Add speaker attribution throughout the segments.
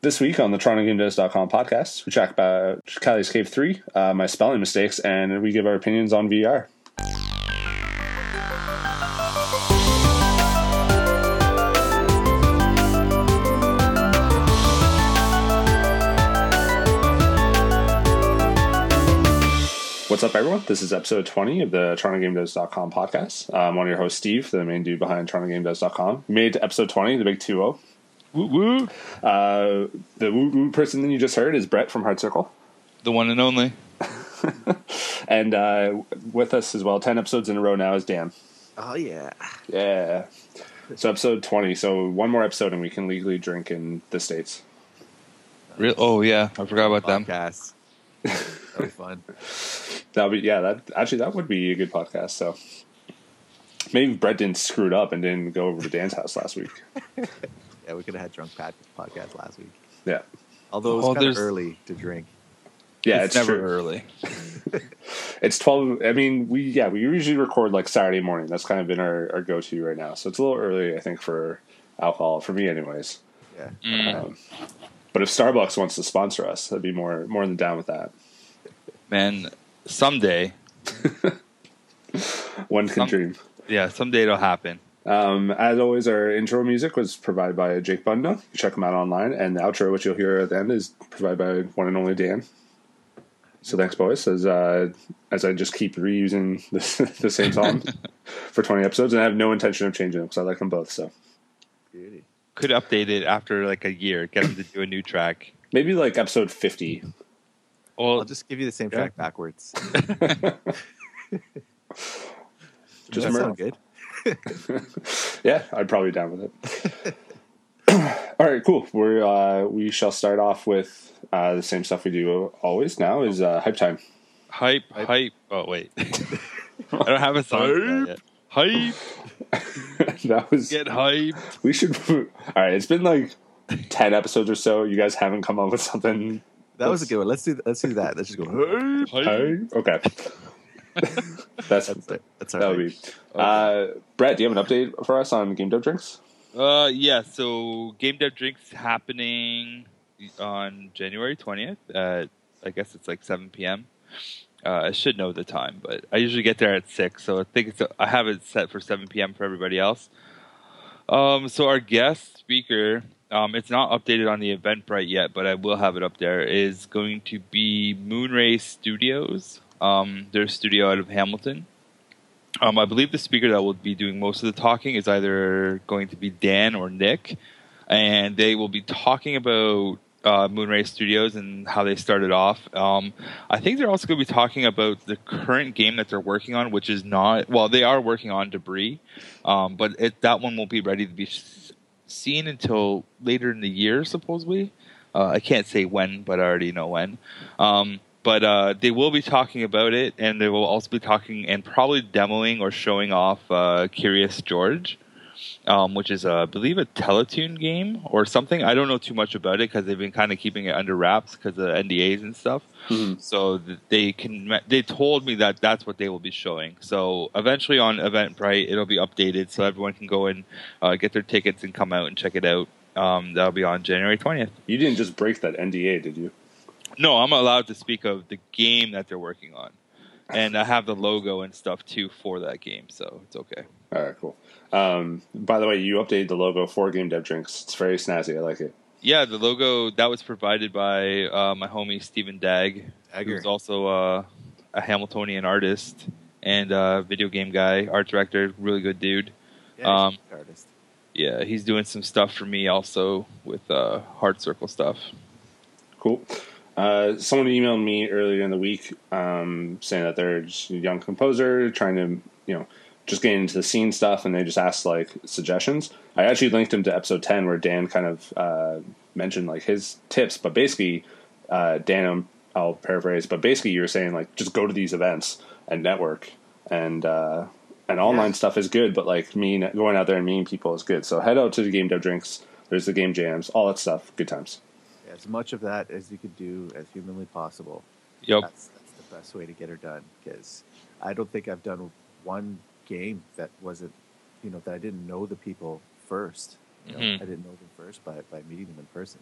Speaker 1: This week on the TorontoGameDevs.com podcast, we track about Cally Cave 3, uh, my spelling mistakes, and we give our opinions on VR. What's up, everyone? This is episode 20 of the TorontoGameDevs.com podcast. I'm one of your hosts, Steve, the main dude behind TorontoGameDevs.com. We made episode 20, the big 2 0.
Speaker 2: Woo woo.
Speaker 1: Uh, the woo woo person that you just heard is Brett from Heart Circle.
Speaker 2: The one and only.
Speaker 1: And uh, with us as well, 10 episodes in a row now is Dan.
Speaker 3: Oh yeah.
Speaker 1: Yeah. So episode 20. So one more episode and we can legally drink in the States.
Speaker 2: Real? Oh yeah, I forgot about them.
Speaker 3: Podcasts. that was fun.
Speaker 1: That'll be, yeah, that actually, that would be a good podcast. So maybe Brett didn't screw it up and didn't go over to Dan's house last week.
Speaker 3: Yeah, we could have had drunk pad- podcast last week.
Speaker 1: Yeah.
Speaker 3: Although it was
Speaker 2: Oh,
Speaker 3: kind of early to drink.
Speaker 1: Yeah,
Speaker 2: it's,
Speaker 1: it's,
Speaker 2: never
Speaker 1: true.
Speaker 2: early.
Speaker 1: It's 12. I mean, we, yeah, we usually record like Saturday morning. That's kind of been our, our go to right now. So it's a little early, I think, for alcohol, for me, anyways.
Speaker 3: Yeah.
Speaker 2: Mm.
Speaker 1: Um, but if Starbucks wants to sponsor us, I'd be more more than down with that.
Speaker 2: Man, someday,
Speaker 1: One can
Speaker 2: Some-
Speaker 1: dream.
Speaker 2: yeah, someday it'll happen.
Speaker 1: Um, as always, our intro music was provided by Jake Bunda. You check him out online, and the outro, which you'll hear at the end, is provided by one and only Dan. So thanks, boys. As uh, as I just keep reusing the, the same song for twenty episodes, and I have no intention of changing them because I like them both. So
Speaker 3: Beauty.
Speaker 2: Could update it after like a year. Get them to do a new track.
Speaker 1: maybe like episode fifty.
Speaker 2: Well,
Speaker 3: I'll just give you the same
Speaker 1: Yeah.
Speaker 3: track backwards.
Speaker 1: Just
Speaker 3: Does that sound good?
Speaker 1: Yeah, I'd probably be down with it. All right, cool. We're uh, we shall start off with uh, the same stuff we do always. Now is uh, hype time.
Speaker 2: hype, hype. Oh wait, I don't have a song. for that yet. Hype,
Speaker 1: that was
Speaker 2: get hyped.
Speaker 1: we should. All right, it's been like ten episodes or so. You guys haven't come up with something.
Speaker 3: That was a good one. Let's do let's do that. Let's just go.
Speaker 2: Hype.
Speaker 1: Hey, okay. That's
Speaker 3: That's it. That's all
Speaker 1: that would
Speaker 3: right.
Speaker 1: be. Uh, Brett, do you have an update for us on Game Dev Drinks?
Speaker 2: Uh, yeah. So Game Dev Drinks happening on January twentieth. At I guess it's like seven p.m. Uh, I should know the time, but I usually get there at six, so I think it's I have it set for seven p.m. for everybody else. Um, so our guest speaker, um, it's not updated on the Eventbrite yet, but I will have it up there. Is going to be Moonray Studios. Um, their studio out of Hamilton. Um, I believe the speaker that will be doing most of the talking is either going to be Dan or Nick, and they will be talking about uh, Moonray Studios and how they started off. Um, I think they're also going to be talking about the current game that they're working on, which is not well. They are working on Debris, um, but it, that one won't be ready to be seen until later in the year, supposedly. Uh, I can't say when, but I already know when. Um, but uh, they will be talking about it, and they will also be talking and probably demoing or showing off uh, Curious George, um, which is, uh, I believe, a Teletoon game or something. I don't know too much about it because they've been kind of keeping it under wraps because of NDAs and stuff.
Speaker 1: Mhm.
Speaker 2: So they can. They told me that that's what they will be showing. So eventually on Eventbrite, it'll be updated so everyone can go and uh, get their tickets and come out and check it out. Um, that'll be on January twentieth.
Speaker 1: You didn't just break that NDA, did you?
Speaker 2: No, I'm allowed to speak of the game that they're working on, and I have the logo and stuff too for that game, so it's okay.
Speaker 1: All right, cool. Um, by the way, you updated the logo for Game Dev Drinks. It's very snazzy. I like it.
Speaker 2: Yeah, the logo that was provided by uh, my homie Stephen Dag,
Speaker 3: Dagger.
Speaker 2: who's also uh, a Hamiltonian artist and uh, video game guy, art director, really good dude.
Speaker 3: Yeah,
Speaker 2: um,
Speaker 3: he's artist.
Speaker 2: Yeah, he's doing some stuff for me also with uh, Heart Circle stuff.
Speaker 1: Cool. Uh, someone emailed me earlier in the week um, saying that they're just a young composer trying to, you know, just getting into the scene stuff, and they just asked like suggestions. I actually linked him to episode ten where Dan kind of uh, mentioned like his tips, but basically, uh, Dan, um, I'll paraphrase, but basically you were saying like just go to these events and network, and uh, and online stuff is good, but like mean going out there and meeting people is good. So head out to the game dev drinks. There's the game jams, all that stuff. Good times.
Speaker 3: Yeah, as much of that as you could do as humanly possible.
Speaker 2: Yep.
Speaker 3: That's that's the best way to get her done. Because I don't think I've done one game that wasn't, you know, that I didn't know the people first. You know,
Speaker 2: Mhm.
Speaker 3: I didn't know them first by by meeting them in person.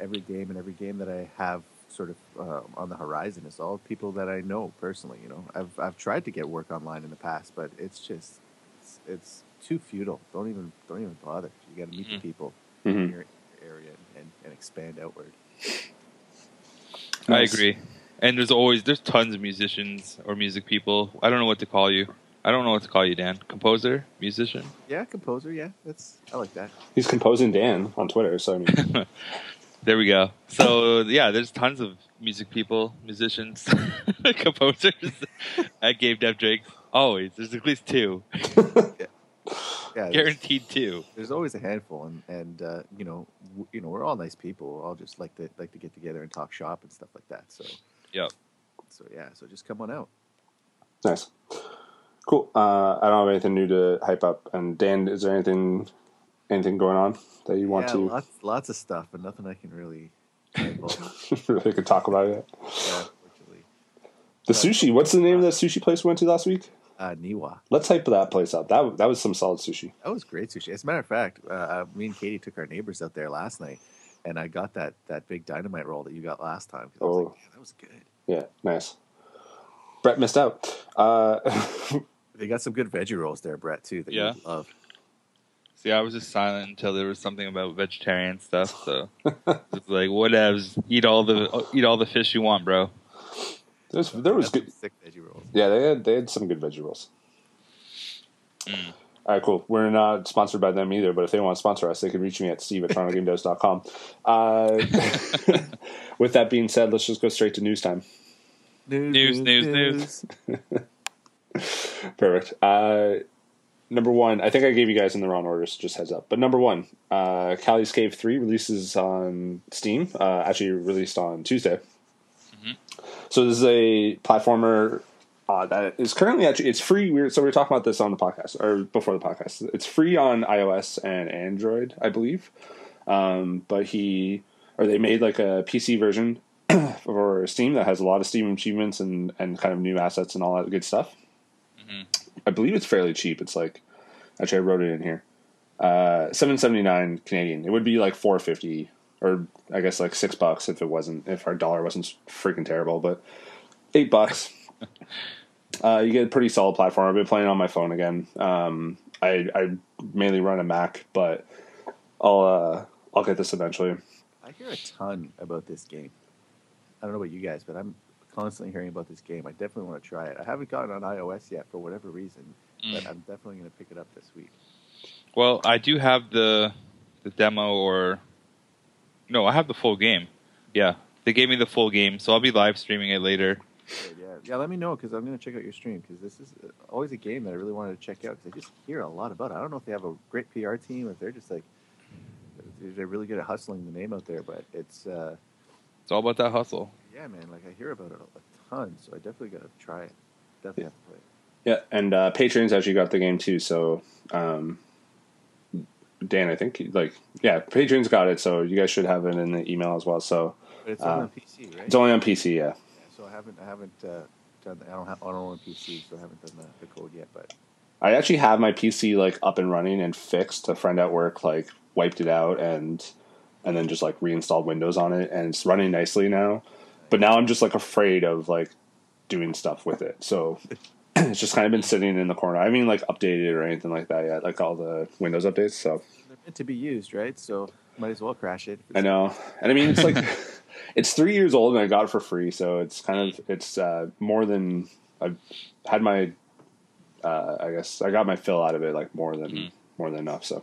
Speaker 3: every game and every game that I have sort of uh, on the horizon is all people that I know personally. You know, I've I've tried to get work online in the past, but it's just it's, it's too futile. Don't even don't even bother. You got to meet
Speaker 2: Mhm.
Speaker 3: the people
Speaker 1: Mhm.
Speaker 3: in your area and, and expand outward.
Speaker 2: I agree. And there's always there's tons of musicians or music people. I don't know what to call you. I don't know what to call you, Dan. Composer, musician.
Speaker 3: Yeah, composer. Yeah, that's I like that.
Speaker 1: He's composing Dan on Twitter, so I mean,
Speaker 2: There we go. So yeah, there's tons of music people, musicians, composers at Game Dev Drinks. Always, there's at least two,
Speaker 3: Yeah,
Speaker 2: guaranteed two.
Speaker 3: there's always a handful, and and uh, you know w- you know we're all nice people. We're all just like to like to get together and talk shop and stuff like that. So
Speaker 2: yeah.
Speaker 3: so yeah, so just come on out.
Speaker 1: nice, cool. Uh, I don't have anything new to hype up. And Dan, is there anything anything going on that you want
Speaker 3: yeah,
Speaker 1: to
Speaker 3: lots lots of stuff, but nothing I can really.
Speaker 1: really could talk about it?
Speaker 3: yeah, unfortunately.
Speaker 1: The sushi. What's the name of that sushi place we went to last week?
Speaker 3: Uh, Niwa.
Speaker 1: Let's hype that place up. That that was some solid sushi.
Speaker 3: That was great sushi. As a matter of fact, uh, uh, me and Katie took our neighbors out there last night, and I got that that big dynamite roll that you got last time. 'cause I was
Speaker 1: Oh.
Speaker 3: like, "Man, that was good.
Speaker 1: Yeah, nice. Brett missed out. Uh,
Speaker 3: They got some good veggie rolls there, Brett, too. That
Speaker 2: Yeah.
Speaker 3: you would love.
Speaker 2: See, I was just silent until there was something about vegetarian stuff. So it's like, whatevs. Eat all the eat all the fish you want, bro.
Speaker 1: There's, there was
Speaker 3: Got some
Speaker 1: good.
Speaker 3: sick veggie rolls.
Speaker 1: Yeah, they had they had some good veggie rolls.
Speaker 2: Mm.
Speaker 1: All right, cool. We're not sponsored by them either, but if they want to sponsor us, they can reach me at steve at torontogamedevs.com. Uh, with that being said, let's just go straight to news time.
Speaker 2: News, news, news.
Speaker 1: Perfect. Uh, number one, I think I gave you guys in the wrong order, so just heads up. But number one, uh, Cally's Cave 3 releases on Steam, uh, actually released on Tuesday. So this is a platformer uh, that is currently actually, it's free. We were, so we were talking about this on the podcast, or before the podcast. It's free on iOS and Android, I believe. Um, but he, or they made like a PC version for Steam that has a lot of Steam achievements and, and kind of new assets and all that good stuff. I believe it's fairly cheap. It's like actually I wrote it in here. Uh, seven seventy nine Canadian. It would be like four fifty or I guess like six bucks if it wasn't if our dollar wasn't freaking terrible, but eight bucks. uh, you get a pretty solid platform. I've been playing on my phone again. Um, I I mainly run a Mac, but I'll uh, I'll get this eventually.
Speaker 3: I hear a ton about this game. I don't know about you guys, but I'm constantly hearing about this game. I definitely want to try it. I haven't gotten on iOS yet for whatever reason, but
Speaker 2: Mm.
Speaker 3: I'm definitely going to pick it up this week.
Speaker 2: Well, I do have the the demo, or no, I have the full game. Yeah, they gave me the full game, so I'll be live streaming it later.
Speaker 3: Yeah, yeah. Let me know because I'm going to check out your stream because this is uh, always a game that I really wanted to check out because I just hear a lot about it. I don't know if they have a great PR team, if they're just like they're really good at hustling the name out there, but it's uh,
Speaker 2: It's all about that hustle.
Speaker 3: yeah, man. Like I hear about it a ton, so I definitely got to try it. Definitely have to play it.
Speaker 1: Yeah, and uh, Patreon's actually got the game too. So, um, Dan, I think like yeah, Patreon's got it. So you guys should have it in the email as well. So
Speaker 3: But it's
Speaker 1: Uh,
Speaker 3: only on PC, right?
Speaker 1: it's only on PC. Yeah,
Speaker 3: Yeah, so I haven't, I haven't uh, done. I don't have. I don't own PC, so I haven't done the, the code yet. But
Speaker 1: I actually have my PC like up and running and fixed. A friend at work like wiped it out and and then just like reinstalled Windows on it, and it's running nicely now. But now I'm just like afraid of like doing stuff with it. So it's just kind of been sitting in the corner. I mean, like updated or anything like that yet, like all the Windows updates. So
Speaker 3: they're meant to be used, right? So might as well crash it.
Speaker 1: I know, and I mean it's like it's three years old, and I got it for free, so it's kind of it's uh, more than I've had my. Uh, I guess I got my fill out of it, like more than
Speaker 2: Mhm.
Speaker 1: more than enough. So,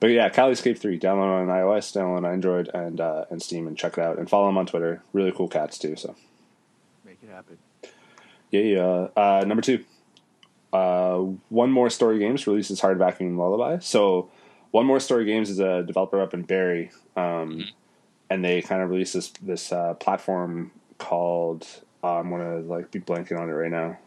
Speaker 1: but yeah, Cally's Caves Three, download on iOS, download on Android, and uh, and Steam, and check it out, and follow them on Twitter. Really cool cats too. So
Speaker 3: Make it happen.
Speaker 1: Yeah, yeah. Uh, number two, uh, One More Story Games releases Hardback and Lullaby. So, One More Story Games is a developer up in Barrie, um, and they kind of released this this uh, platform called uh, I'm gonna like be blanking on it right now.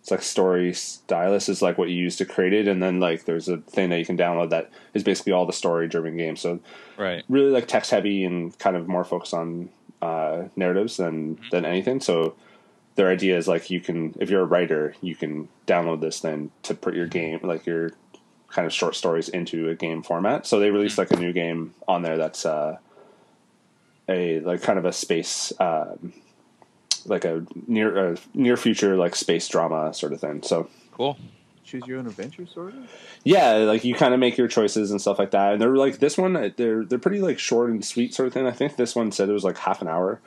Speaker 1: It's like Story Stylus is like what you use to create it, and then like there's a thing that you can download that is basically all the story driven games. So
Speaker 2: Right.
Speaker 1: really like text heavy and kind of more focused on uh, narratives than than anything. So their idea is like you can if you're a writer, you can download this then to put your game like your kind of short stories into a game format. So they released like a new game on there that's uh, a like kind of a space, um, like a near uh, near future like space drama sort of thing. So
Speaker 2: Cool.
Speaker 3: Choose your own adventure, sort of.
Speaker 1: yeah, like you kind of make your choices and stuff like that. And they're like this one, they're they're pretty like short and sweet sort of thing. I think this one said it was like half an hour.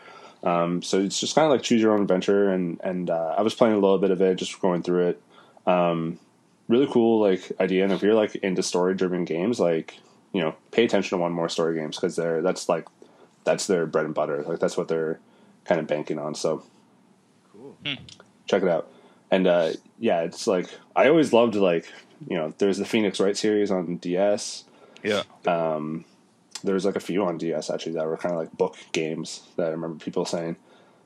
Speaker 1: Um, so it's just kind of like choose your own adventure, and and uh, I was playing a little bit of it, just going through it. Um, really cool like idea, and if you're like into story driven games, like you know, pay attention to one more story games because they're that's like that's their bread and butter. Like that's what they're kind of banking on. So
Speaker 3: Cool.
Speaker 1: check it out. And uh, yeah, it's like I always loved like you know, there's the Phoenix Wright series on DS.
Speaker 2: Yeah.
Speaker 1: Um, there was like a few on DS actually that were kind of like book games that I remember people saying.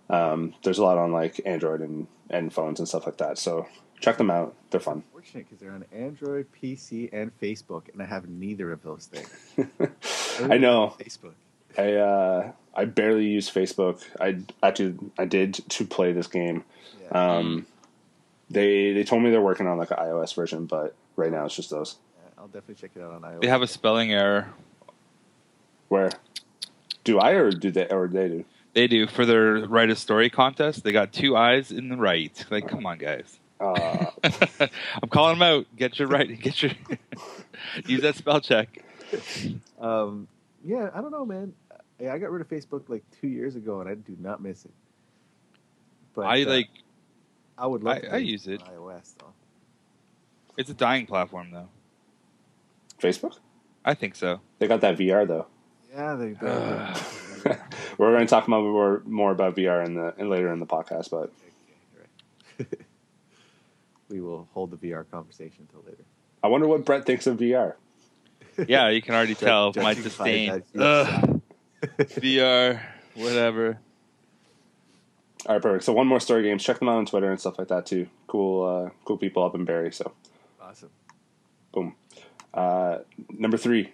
Speaker 1: Um, there's a lot on like Android and, and phones and stuff like that. So check them out. They're fun.
Speaker 3: Fortunate because they're on Android, PC, and Facebook, and I have neither of those things.
Speaker 1: I know.
Speaker 3: Facebook.
Speaker 1: I uh, I barely use Facebook. I actually I did to play this game.
Speaker 3: Yeah.
Speaker 1: Um, they they told me they're working on like an iOS version, but right now it's just those.
Speaker 3: Yeah, I'll definitely check it out on iOS.
Speaker 2: They have a spelling error.
Speaker 1: Where do I or do they or they do?
Speaker 2: They do for their write a story contest. They got two eyes in the right. Like, come on, guys.
Speaker 1: Uh,
Speaker 2: I'm calling them out. Get your right. Get your use that spell check.
Speaker 3: Um, yeah, I don't know, man. Yeah, I got rid of Facebook like two years ago, and I do not miss it. But
Speaker 2: I
Speaker 3: uh,
Speaker 2: like.
Speaker 3: I would like.
Speaker 2: I- I use it.
Speaker 3: iOS though.
Speaker 2: It's a dying platform, though.
Speaker 1: Facebook.
Speaker 2: I think so.
Speaker 1: They got that VR though.
Speaker 3: Yeah, they. they
Speaker 2: Ugh.
Speaker 1: We're going to talk more more about VR in the in later in the podcast, but
Speaker 3: we will hold the VR conversation until later.
Speaker 1: I wonder what Brett thinks of VR.
Speaker 2: Yeah, you can already tell my disdain.
Speaker 3: that,
Speaker 2: Ugh. VR, whatever.
Speaker 1: All right, perfect. So one more story games. Check them out on Twitter and stuff like that too. Cool, uh, cool people up in Barrie. So
Speaker 3: Awesome.
Speaker 1: boom. Uh, number three,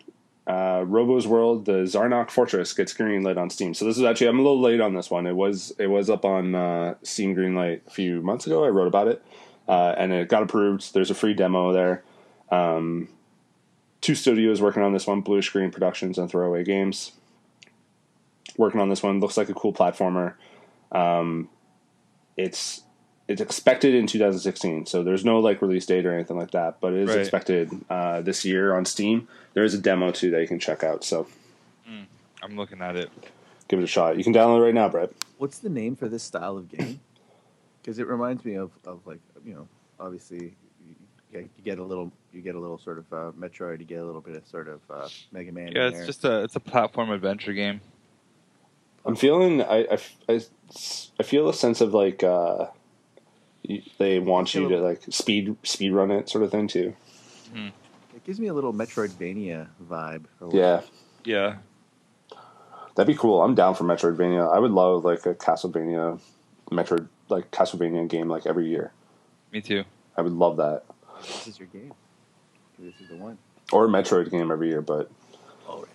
Speaker 1: uh, Robo's World, the Zarnok Fortress gets greenlit on Steam. So this is actually I'm a little late on this one. It was it was up on uh, Steam Greenlight a few months ago. I wrote about it, uh, and it got approved. There's a free demo there. Um, two studios working on this one: Blue Screen Productions and Throwaway Games. Working on this one looks like a cool platformer. Um, it's it's expected in 2016, so there's no like release date or anything like that. But it is
Speaker 2: Right.
Speaker 1: expected uh, this year on Steam. There is a demo too that you can check out. So
Speaker 2: I'm looking at it.
Speaker 1: give it a shot. You can download it right now, Brett.
Speaker 3: What's the name for this style of game? Because it reminds me of, of like you know obviously you get, a little you get a little sort of uh, Metroid, you get a little bit of sort of uh, Mega Man.
Speaker 2: Yeah,
Speaker 3: in
Speaker 2: it's
Speaker 3: there.
Speaker 2: just a it's a platform adventure game.
Speaker 1: I'm feeling. I, I, I, I feel a sense of like uh, you- they want you to like speed speed run it sort of thing too. Hmm.
Speaker 3: it gives me a little Metroidvania vibe. or
Speaker 1: Yeah,
Speaker 2: Yeah,
Speaker 1: that'd be cool. I'm down for Metroidvania. I would love like a Castlevania, Metroid like Castlevania game like every year.
Speaker 2: me too.
Speaker 1: I would love that.
Speaker 3: This is your game. This is the one.
Speaker 1: Or a Metroid game every year, but
Speaker 3: Oh,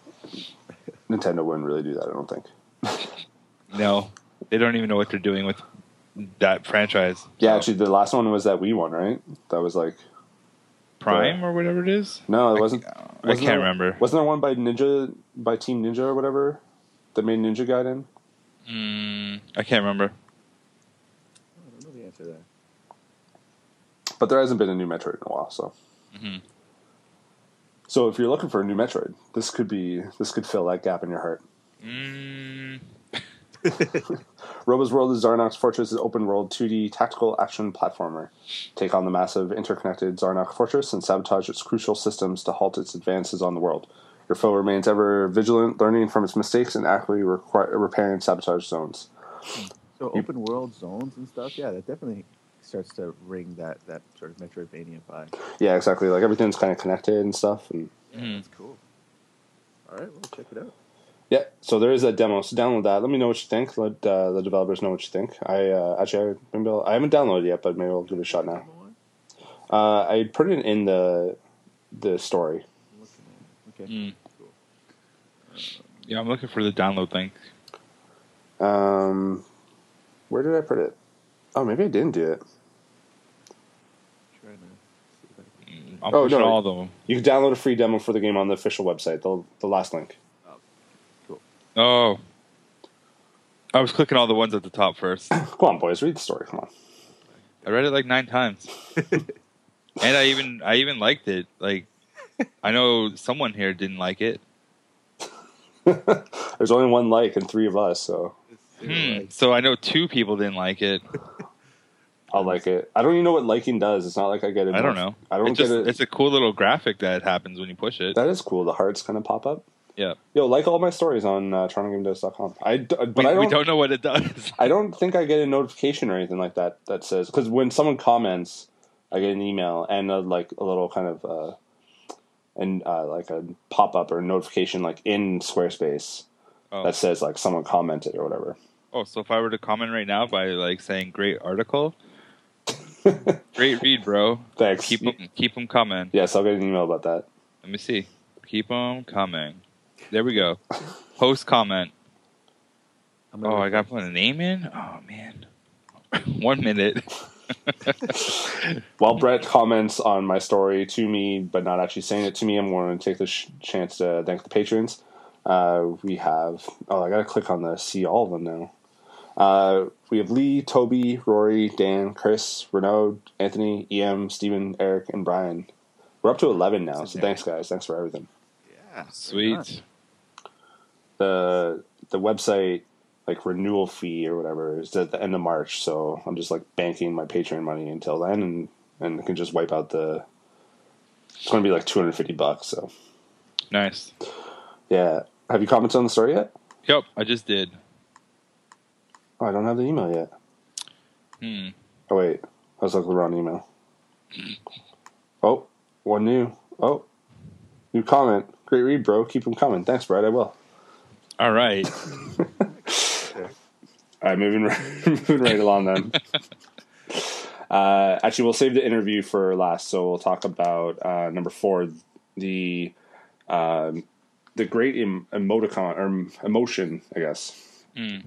Speaker 1: Nintendo wouldn't really do that. I don't think.
Speaker 2: No, they don't even know what they're doing with that franchise.
Speaker 1: Yeah,
Speaker 2: So,
Speaker 1: actually, the last one was that Wii one, right? That was like
Speaker 2: Prime or whatever it is.
Speaker 1: no, it wasn't.
Speaker 2: I
Speaker 1: wasn't
Speaker 2: can't
Speaker 1: there-
Speaker 2: remember.
Speaker 1: Wasn't there one by Ninja, by Team Ninja or whatever, that made Ninja Gaiden?
Speaker 2: Mm, I can't remember.
Speaker 3: I don't know the answer to that.
Speaker 1: But there hasn't been a new Metroid in a while, so.
Speaker 2: hmm
Speaker 1: So if you're looking for a new Metroid, this could be this could fill that gap in your heart.
Speaker 2: Mm,
Speaker 1: Robo's World is Zarnok's Fortress' open world 2D tactical action platformer. Take on the massive interconnected Zarnok Fortress and sabotage its crucial systems to halt its advances on the world. Your foe remains ever vigilant, learning from its mistakes and actively require, repairing sabotage zones.
Speaker 3: So
Speaker 1: You-
Speaker 3: open world zones and stuff. Yeah, that definitely starts to ring that that sort of Metroidvania vibe.
Speaker 1: Yeah, exactly. Like everything's kind of connected and stuff. And
Speaker 3: Yeah,
Speaker 2: Mhm.
Speaker 3: that's cool. All right, well, check it out.
Speaker 1: Yeah, so there is a demo. So download that. Let me know what you think. Let uh, the developers know what you think. I uh, actually I, maybe I'll- I haven't downloaded it yet, but maybe I'll give it a shot now. Uh, I put it in the the story.
Speaker 3: I'm looking at it. Okay.
Speaker 2: Mm. Yeah, I'm looking for the download thing.
Speaker 1: Um, where did I put it? Oh, maybe I didn't do it.
Speaker 3: Trying to see if I can.
Speaker 2: Mm, I'm
Speaker 1: Oh,
Speaker 2: pushing
Speaker 1: no.
Speaker 2: all of them.
Speaker 1: You can download a free demo for the game on the official website. The the last link.
Speaker 2: Oh, I was clicking all the ones at the top first.
Speaker 1: Come on, boys, read the story. Come on.
Speaker 2: I read it like nine times, and I even I even liked it. Like, I know someone here didn't like it.
Speaker 1: There's only one like and three of us, so
Speaker 2: Hmm. So I know two people didn't like it.
Speaker 1: I'll like it. I don't even know what liking does. It's not like I get it.
Speaker 2: I don't know.
Speaker 1: I don't
Speaker 2: It's just
Speaker 1: get it.
Speaker 2: it's a cool little graphic that happens when you push it.
Speaker 1: that is cool. The hearts kind of pop up.
Speaker 2: Yeah.
Speaker 1: Yo, like all my stories on uh, TorontoGameDevs.com. I d- but
Speaker 2: we,
Speaker 1: I don't,
Speaker 2: we don't know what it does.
Speaker 1: I don't think I get a notification or anything like that that says because when someone comments, I get an email and a, like a little kind of uh, and uh, like a pop up or notification like in Squarespace
Speaker 2: Oh.
Speaker 1: that says like someone commented or whatever.
Speaker 2: oh, so if I were to comment right now by like saying "great article," great read, bro.
Speaker 1: Thanks.
Speaker 2: Keep them keep them coming.
Speaker 1: yes, I'll get an email about that.
Speaker 2: Let me see. Keep them coming. There we go. Post comment.
Speaker 3: I'm
Speaker 2: Oh, I got to put a name in. Oh man, one minute.
Speaker 1: While Brett comments on my story to me, but not actually saying it to me, I'm going to take this sh- chance to thank the patrons. Uh, we have, oh, I got to click on the see all of them now. Uh, we have Lee, Toby, Rory, Dan, Chris, Renaud, Anthony, EM, Stephen, Eric, and Brian. We're up to 11 now, so thanks, guys. Thanks for everything.
Speaker 3: yeah, right on.
Speaker 2: Sweet.
Speaker 1: The the website like renewal fee or whatever is at the end of March, so I'm just like banking my Patreon money until then, and and I can just wipe out the. It's going to be like 250 bucks. So
Speaker 2: Nice.
Speaker 1: yeah, have you commented on the story yet?
Speaker 2: Yep, I just did.
Speaker 1: Oh, I don't have the email yet.
Speaker 2: Hmm.
Speaker 1: Oh wait, I was looking at the wrong email. Oh, one new. Oh, new comment. Great read, bro. Keep them coming. Thanks, Brad. I will.
Speaker 2: All right.
Speaker 1: All right, moving right, moving right along then. Uh, actually, we'll save the interview for last, so we'll talk about uh, number four, the um, the great em- emoticon or emotion, I guess.
Speaker 2: Hmm.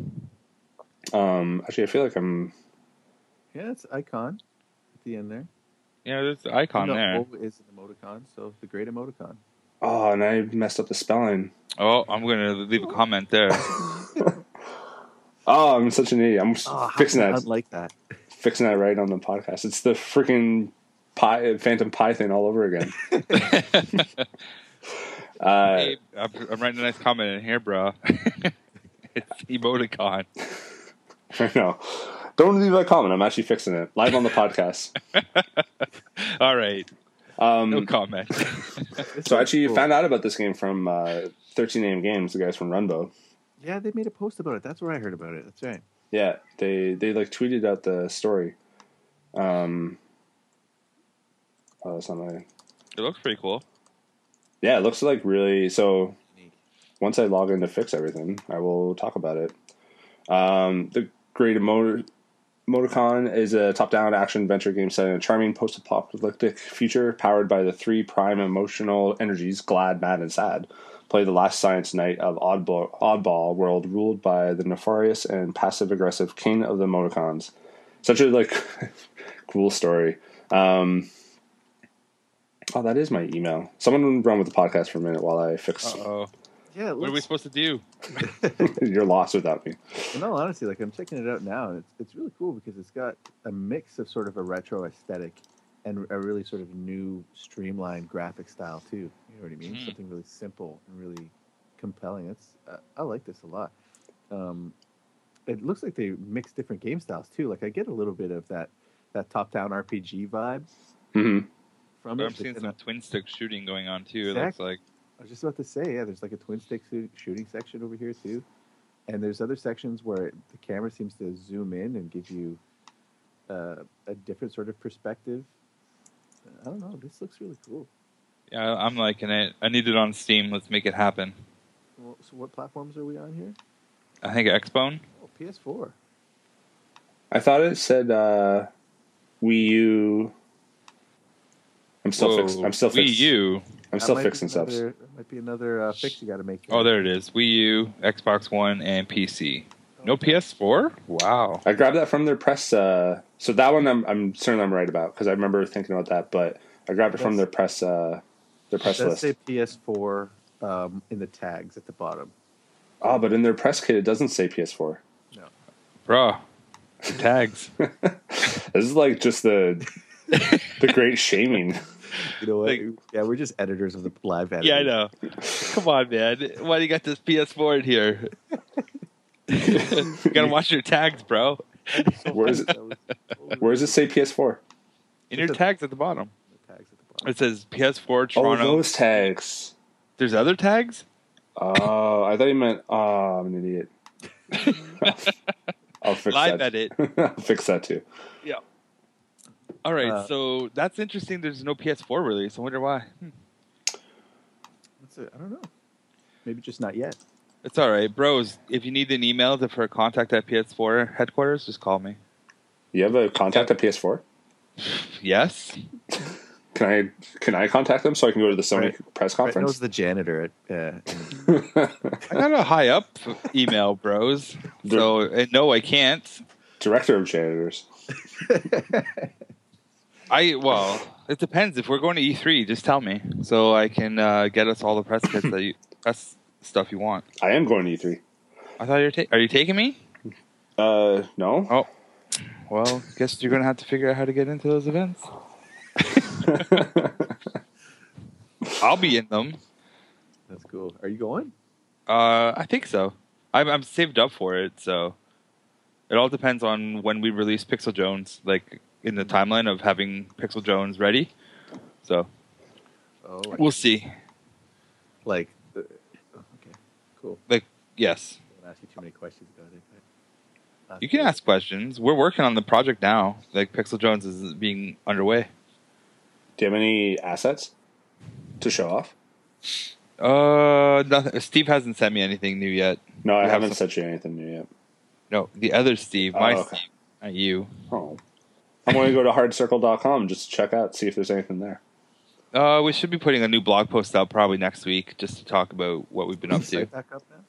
Speaker 1: Um, actually, I feel like I'm.
Speaker 3: Yeah, it's icon at the end there.
Speaker 2: Yeah, there's the icon
Speaker 3: no,
Speaker 2: there.
Speaker 3: O is an emoticon, so the great emoticon.
Speaker 1: Oh, and I messed up the spelling.
Speaker 2: Oh, I'm gonna leave a comment there.
Speaker 1: Oh, I'm such an idiot. I'm
Speaker 3: Oh,
Speaker 1: fixing
Speaker 3: can I
Speaker 1: that.
Speaker 3: Unlike that.
Speaker 1: Fixing that right on the podcast. It's the freaking pie, Phantom Pie thing all over again. uh,
Speaker 2: hey, I'm, I'm writing a nice comment in here, bro. it's emoticon.
Speaker 1: I know. Don't leave that comment. I'm actually fixing it live on the podcast.
Speaker 2: All right,
Speaker 1: Um,
Speaker 2: no comment.
Speaker 1: So
Speaker 3: is
Speaker 1: actually, you
Speaker 3: cool.
Speaker 1: found out about this game from uh, 13 AM Games, the guys from Runbow.
Speaker 3: Yeah, they made a post about it. That's where I heard about it. That's right.
Speaker 1: Yeah, they they like tweeted out the story. Um, oh, that's not my.
Speaker 2: it looks pretty cool.
Speaker 1: Yeah, it looks like really. So once I log in to fix everything, I will talk about it. Um, the Great Emo- Emoticon is a top-down action adventure game set in a charming post-apocalyptic future, powered by the three prime emotional energies: glad, mad, and sad. Play the last science knight of Oddball, Oddball world, ruled by the nefarious and passive-aggressive king of the emoticons. Such a like cool story. Um, oh, that is my email. Someone run with the podcast for a minute while I fix.
Speaker 2: Uh oh.
Speaker 3: Yeah,
Speaker 2: What are we supposed to do?
Speaker 1: You're lost without me.
Speaker 3: in all honesty, like I'm checking it out now, and it's it's really cool because it's got a mix of sort of a retro aesthetic and a really sort of new streamlined graphic style too. You know what I mean?
Speaker 2: Hmm.
Speaker 3: Something really simple and really compelling. It's uh, I like this a lot. Um, it looks like they mix different game styles too. Like I get a little bit of that that top down RPG vibe
Speaker 1: hmm
Speaker 3: from
Speaker 2: I'm seeing some
Speaker 3: I-
Speaker 2: twin stick shooting going on too. It looks like.
Speaker 3: I was just about to say, yeah, there's like a twin stick shooting section over here too, and there's other sections where the camera seems to zoom in and give you uh, a different sort of perspective. I don't know. This looks really cool.
Speaker 2: Yeah, I'm liking it. I need it on Steam. Let's make it happen.
Speaker 3: Well, so what platforms are we on here?
Speaker 2: I think Xbone.
Speaker 3: Oh, PS4.
Speaker 1: I thought it said uh, Wii U. I'm still
Speaker 2: Whoa,
Speaker 1: fixing. I'm still
Speaker 2: Wii
Speaker 1: fixing.
Speaker 2: U.
Speaker 1: I'm still fixing stuff.
Speaker 3: another- that Might be another uh, fix you got to make.
Speaker 2: Oh, there it is. Wii U, Xbox One, and PC. No PS4. Wow.
Speaker 1: I grabbed that from their press. Uh, so that one I'm, I'm certain I'm right about because I remember thinking about that. But I grabbed it from their press. Uh, their press list.
Speaker 3: say PS4 um, in the tags at the bottom.
Speaker 1: oh, but in their press kit it doesn't say PS4.
Speaker 3: No.
Speaker 2: Bro, the tags.
Speaker 1: This is like just the the great shaming.
Speaker 3: You know what?
Speaker 2: Like-
Speaker 3: yeah, we're just editors of the live edit.
Speaker 2: yeah, I know. Come on, man. Why do you got this PS4 in here? you gotta watch your tags, bro.
Speaker 1: Where is it? Where does it say PS4?
Speaker 2: In your tags at the bottom.
Speaker 3: The tags at the bottom.
Speaker 2: It says PS4 Toronto.
Speaker 1: Oh, those tags.
Speaker 2: There's other tags?
Speaker 1: Oh, I thought you meant. Oh, I'm an idiot. I'll fix that.
Speaker 2: Live
Speaker 1: that.
Speaker 2: edit.
Speaker 1: I'll fix that too.
Speaker 2: All right,
Speaker 3: Uh,
Speaker 2: so that's interesting. There's no PS4 release. I wonder why. Hmm.
Speaker 3: What's it? I don't know. Maybe just not yet.
Speaker 2: It's all right, bros. If you need an email to for contact at PS4 headquarters, just call me.
Speaker 1: You have a contact at PS4?
Speaker 2: Yes.
Speaker 1: Can I can I contact them so I can go to the Sony
Speaker 3: Right.
Speaker 1: press
Speaker 3: Brett knows
Speaker 1: conference?
Speaker 3: the janitor at. Uh,
Speaker 2: I got a high up email, bros. So and no, I can't.
Speaker 1: Director of janitors.
Speaker 2: I well, it depends. If we're going to E3, just tell me so I can uh, get us all the press kits that you press stuff you want.
Speaker 1: I am going to E3.
Speaker 2: I thought you're ta- are you taking me?
Speaker 1: Uh, no.
Speaker 2: Oh, well, guess you're gonna have to figure out how to get into those events. I'll be in them.
Speaker 3: that's cool. Are you going?
Speaker 2: Uh, I think so. I'm, I'm saved up for it, so it all depends on when we release Pixel Jones, like in the timeline of having Pixel Jones ready. So
Speaker 3: Oh,
Speaker 2: we'll see.
Speaker 3: like. Uh, okay, cool.
Speaker 2: Like, yes,
Speaker 3: I won't ask you too many questions about it. But, uh,
Speaker 2: you can ask questions. We're working on the project now. Like Pixel Jones is being underway.
Speaker 1: Do you have any assets to show off?
Speaker 2: Uh, nothing. Steve hasn't sent me anything new yet.
Speaker 1: No, I
Speaker 2: We have
Speaker 1: haven't
Speaker 2: some-
Speaker 1: sent you anything new yet.
Speaker 2: No, the other Steve, my
Speaker 1: Oh, okay.
Speaker 2: Steve, not you.
Speaker 1: Oh. I'm going to go to hardcircle.com just check out, see if there's anything there.
Speaker 2: Uh, we should be putting a new blog post out probably next week just to talk about what we've been up to.
Speaker 3: Back up now?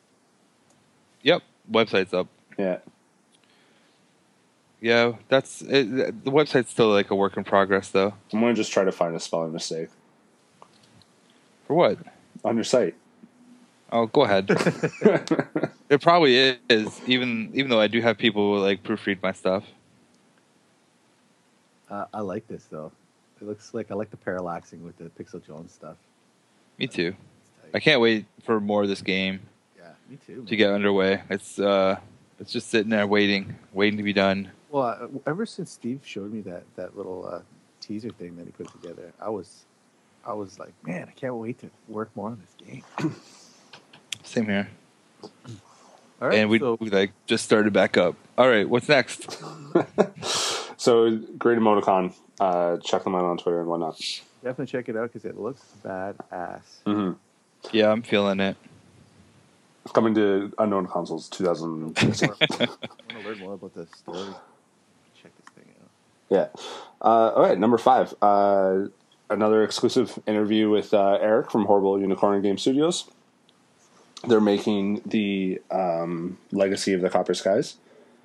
Speaker 2: Yep, website's up.
Speaker 1: Yeah.
Speaker 2: Yeah, that's it, the website's still like a work in progress though.
Speaker 1: I'm going to just try to find a spelling mistake
Speaker 2: For what?
Speaker 1: on your site.
Speaker 2: Oh, go ahead. it probably is, even even though I do have people like proofread my stuff.
Speaker 3: Uh, I like this though. It looks like I like the parallaxing with the Pixel Jones stuff.
Speaker 2: Me too.
Speaker 3: It's.
Speaker 2: I can't wait for more of this game
Speaker 3: Yeah, me too.
Speaker 2: to get underway. It's uh, it's just sitting there waiting, waiting to be done.
Speaker 3: Well, uh, ever since Steve showed me that that little uh, teaser thing that he put together, I was, I was like, man, I can't wait to work more on this game.
Speaker 2: Same here.
Speaker 3: All right,
Speaker 2: and we,
Speaker 3: so
Speaker 2: we like just started back up. All right, what's next?
Speaker 1: So, Great Emoticon. Uh, check them out on Twitter and whatnot.
Speaker 3: definitely check it out because it looks badass.
Speaker 1: Mm-hmm.
Speaker 2: Yeah, I'm feeling it.
Speaker 1: Coming to Unknown Consoles 2016.
Speaker 3: I want to learn more about this story. Check this thing out.
Speaker 1: Yeah. Uh, all right, number five. Uh, another exclusive interview with uh, Eric from Horrible Unicorn Game Studios. They're making the um, Legacy of the Copper Skies,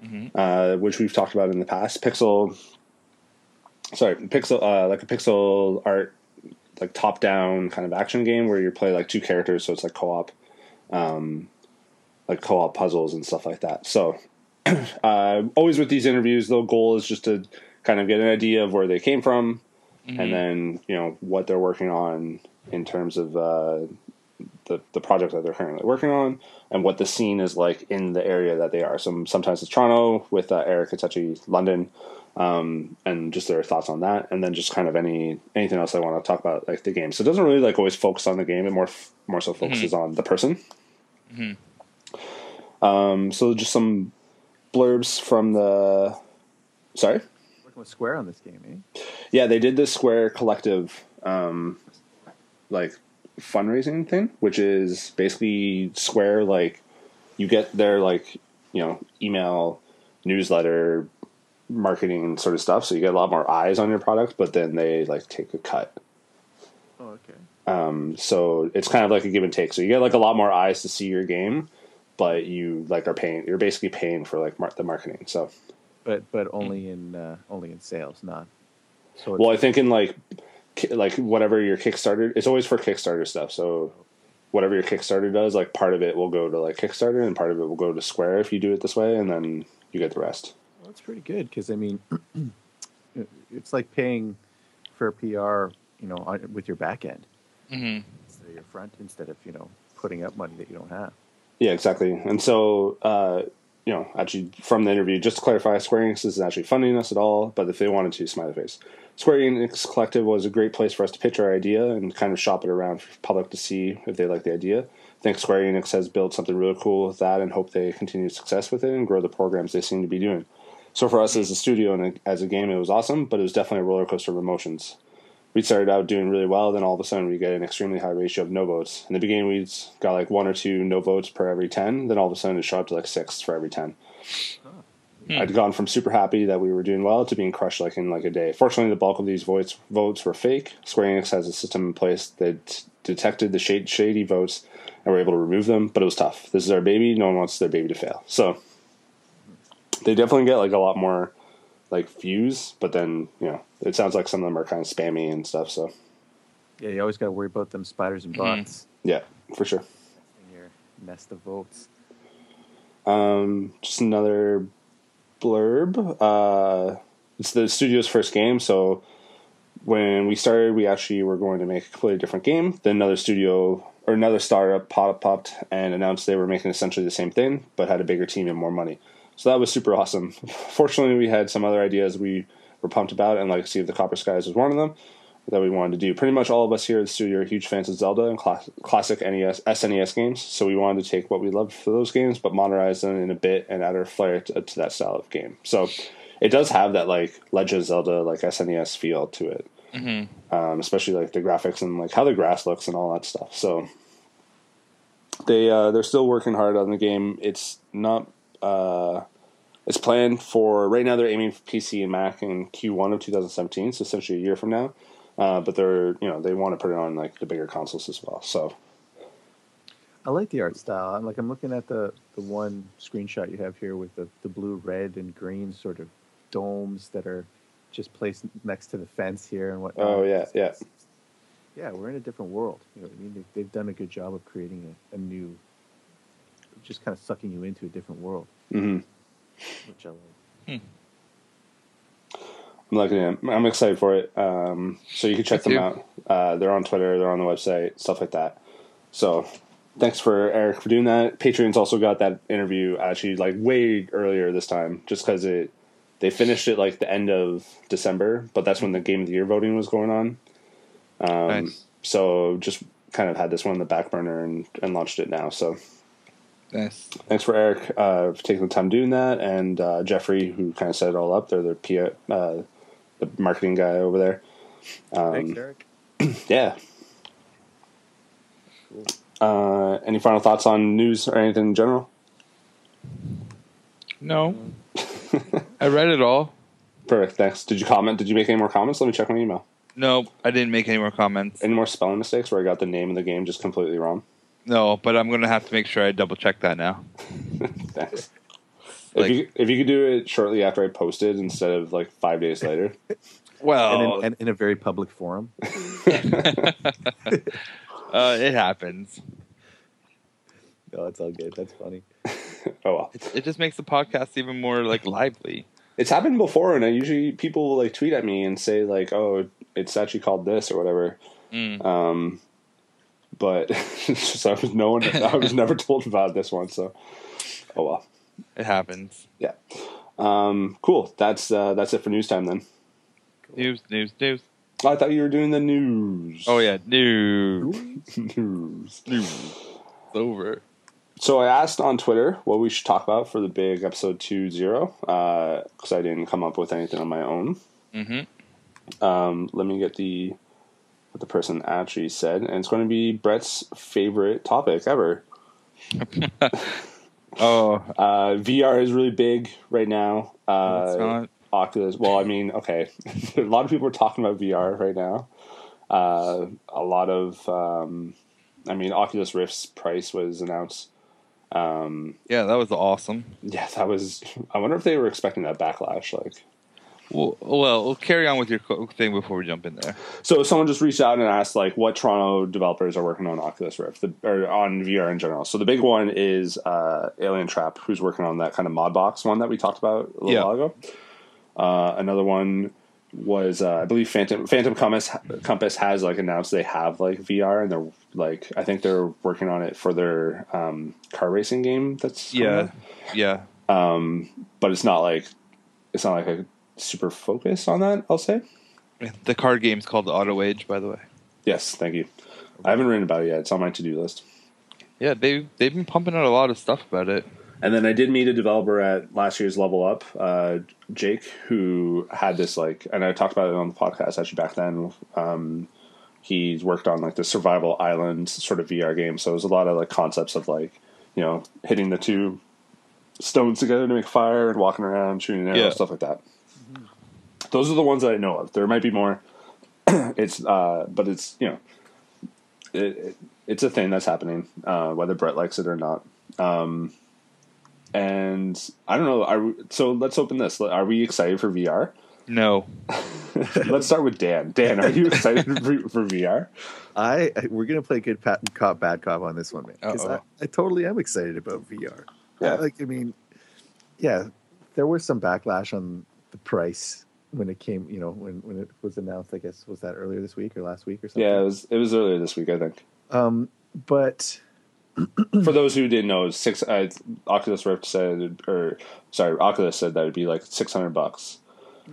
Speaker 2: Mhm.
Speaker 1: uh, which we've talked about in the past. Pixel, sorry, pixel, uh, like a pixel art, like top down kind of action game where you play like two characters, so it's like co op, um, like co op puzzles and stuff like that. So uh, always with these interviews, the goal is just to kind of get an idea of where they came from,
Speaker 2: Mhm.
Speaker 1: and then you know what they're working on in terms of uh, the the project that they're currently working on, and what the scene is like in the area that they are. So sometimes it's Toronto with uh, Eric Hitachi, London, um, and just their thoughts on that, and then just kind of any anything else I want to talk about, like the game. So it doesn't really like always focus on the game; it more f- more so focuses on the person.
Speaker 2: Mhm.
Speaker 1: Um, so just some blurbs from the. Sorry.
Speaker 3: Working with Square on this game, eh?
Speaker 1: Yeah, they did this Square Collective, um, like fundraising thing, which is basically Square. Like, you get their like you know email, newsletter, marketing sort of stuff. So you get a lot more eyes on your product, but then they like take a cut.
Speaker 3: Oh, okay.
Speaker 1: Um, so it's kind of like a give and take. So you get like a lot more eyes to see your game, but you like are paying. You're basically paying for like mar- the marketing. So
Speaker 3: But but only in uh, only in sales, not. So
Speaker 1: Well, I think in like like whatever your Kickstarter, it's always for Kickstarter stuff. So whatever your Kickstarter does, like part of it will go to like Kickstarter, and part of it will go to Square if you do it this way, and then you get the rest.
Speaker 3: Well, that's pretty good because I mean, it's like paying for a PR, you know, on, with your back end
Speaker 2: hmm
Speaker 3: instead of your front, instead of you know putting up money that you don't have.
Speaker 1: Yeah, exactly. And so, uh, you know, actually, from the interview, just to clarify, Square Enix isn't actually funding us at all, but if they wanted to, smiley face. Square Enix Collective was a great place for us to pitch our idea and kind of shop it around for public to see if they like the idea. I think Square Enix has built something really cool with that and hope they continue success with it and grow the programs they seem to be doing. So for us as a studio and as a game, it was awesome, but it was definitely a roller coaster of emotions. We started out doing really well, then all of a sudden we get an extremely high ratio of no votes. In the beginning, we got like one or two no votes per every 10, then all of a sudden it shot up to like six for every 10. Hmm. I'd gone from super happy that we were doing well to being crushed like in like a day. Fortunately, the bulk of these votes votes were fake. Square Enix has a system in place that detected the shade, shady votes and were able to remove them, but it was tough. This is our baby. No one wants their baby to fail. So they definitely get like a lot more like views, but then you know it sounds like some of them are kind of spammy and stuff. So
Speaker 3: Yeah, you always got to worry about them spiders and
Speaker 2: Mhm.
Speaker 3: bots
Speaker 1: yeah, for sure.
Speaker 3: in your nest of votes.
Speaker 1: Um, just another blurb. Uh, it's the studio's first game, so when we started, we actually were going to make a completely different game. Then another studio or another startup pop popped and announced they were making essentially the same thing, but had a bigger team and more money. So that was super awesome. Fortunately, we had some other ideas we were pumped about, and Legacy of the Copper Skies was one of them that we wanted to do. Pretty much all of us here at the studio are huge fans of Zelda and class- classic NES, SNES games, so we wanted to take what we loved for those games, but modernize them in a bit and add our flair to, to that style of game. So it does have that like Legend of Zelda, like SNES feel to it,
Speaker 2: hmm
Speaker 1: um, especially like the graphics and like how the grass looks and all that stuff. So they uh, they're still working hard on the game. It's not. Uh, it's planned for right now. They're aiming for PC and Mac in Q1 of 2017, so essentially a year from now. Uh, but they're you know they want to put it on like the bigger consoles as well. So
Speaker 3: I like the art style. I'm like I'm looking at the the one screenshot you have here with the the blue, red, and green sort of domes that are just placed next to the fence here and whatnot.
Speaker 1: Oh, yeah, yeah.
Speaker 3: yeah. We're in a different world. You know I mean? They, they've done a good job of creating a, a new, just kind of sucking you into a different world,
Speaker 1: mm-hmm.
Speaker 3: which I like.
Speaker 1: I'm looking at. I'm excited for it. Um, so you can check
Speaker 2: Me
Speaker 1: them
Speaker 2: too.
Speaker 1: out. Uh, they're on Twitter. They're on the website. Stuff like that. So thanks for Eric for doing that. Patreon's also got that interview actually like way earlier this time, just because it they finished it like the end of December, but that's when the game of the year voting was going on. Um,
Speaker 2: Nice.
Speaker 1: So just kind of had this one in the back burner and, and launched it now. So
Speaker 2: Nice.
Speaker 1: thanks for Eric uh, for taking the time doing that, and uh, Jeffrey who kind of set it all up. They're the P- uh, the marketing guy over there. Um,
Speaker 3: Thanks, Eric.
Speaker 1: Yeah.
Speaker 3: Cool.
Speaker 1: Uh, any final thoughts on news or anything in general?
Speaker 2: No, I read it all.
Speaker 1: Perfect. Thanks. Did you comment? Did you make any more comments? Let me check my email.
Speaker 2: No, I didn't make any more comments.
Speaker 1: Any more spelling mistakes where I got the name of the game just completely wrong?
Speaker 2: No, but I'm gonna have to make sure I double check that now.
Speaker 1: Thanks.
Speaker 2: Like-
Speaker 1: if you if you could do it shortly after I posted instead of like five days later,
Speaker 2: Well,
Speaker 3: and, in, and in a very public forum.
Speaker 2: uh, it happens.
Speaker 3: No, it's all good. That's funny.
Speaker 1: oh well.
Speaker 2: It, it just makes the podcast even more like lively.
Speaker 1: It's happened before, and I usually people will like tweet at me and say like, "Oh, it's actually called this" or whatever.
Speaker 2: Mm.
Speaker 1: Um, but just I was no one. I was never told about this one, so oh well.
Speaker 2: It happens.
Speaker 1: Yeah. Um, cool. That's uh, that's it for news time then.
Speaker 2: News, news, news.
Speaker 1: Oh, I thought you were doing the news.
Speaker 2: Oh yeah, news.
Speaker 1: news.
Speaker 2: News. It's over.
Speaker 1: So I asked on Twitter what we should talk about for the big episode two zero because I didn't come up with anything on my own.
Speaker 2: Mm-hmm.
Speaker 1: Um, let me get the what the person actually said, and it's going to be Brett's favorite topic ever.
Speaker 2: Oh,
Speaker 1: Uh, VR is really big right now. Uh,
Speaker 2: not.
Speaker 1: Oculus. Well, I mean, okay, a lot of people are talking about VR right now. Uh, a lot of, um, I mean, Oculus Rift's price was announced. Um,
Speaker 2: Yeah, that was awesome.
Speaker 1: yeah, that was. I wonder if they were expecting that backlash. Like,
Speaker 2: Well, well, carry on with your thing before we jump in there.
Speaker 1: So someone just reached out and asked like what Toronto developers are working on Oculus Rift the, or on VR in general. So the big one is uh, Alientrap, who's working on that kind of Modbox one that we talked about a little
Speaker 2: Yeah.
Speaker 1: while ago. Uh, another one was uh, I believe Phantom Phantom Compass Compass has like announced they have like VR and they're like I think they're working on it for their um, car racing game. That's
Speaker 2: Yeah,
Speaker 1: out.
Speaker 2: yeah.
Speaker 1: but it's not like it's not like a super focus on that. I'll say.
Speaker 2: The card game is called Auto Age, by the way.
Speaker 1: Yes, thank you. I haven't written about it yet. It's on my to do list.
Speaker 2: Yeah, they they've been pumping out a lot of stuff about it.
Speaker 1: And then I did meet a developer at last year's Level Up, uh, Jake, who had this like, and I talked about it on the podcast actually back then. Um, he's worked on like the Survival Island sort of VR game, so it was a lot of like concepts of like, you know, hitting the two stones together to make fire and walking around shooting arrows,
Speaker 2: Yeah.
Speaker 1: stuff like that. Those are the ones that I know of. There might be more. it's, uh, but it's you know, it, it, it's a thing that's happening, uh, whether Brett likes it or not. Um, and I don't know. Are we, so let's open this. Are we excited for VR?
Speaker 2: No,
Speaker 1: let's start with Dan. Dan, are you excited for, for VR?
Speaker 3: I, I we're gonna play good pat, cop bad cop on this one, man. Because I,
Speaker 2: Uh-oh.
Speaker 3: I totally am excited about VR.
Speaker 1: Yeah.
Speaker 3: like I mean, yeah, there was some backlash on the price when it came. You know, when when it was announced. I guess was that earlier this week or last week or something.
Speaker 1: Yeah, it was it was earlier this week, I think.
Speaker 3: Um, but
Speaker 1: For those who didn't know, six uh, Oculus Rift said, or sorry, Oculus said that it would be like six hundred bucks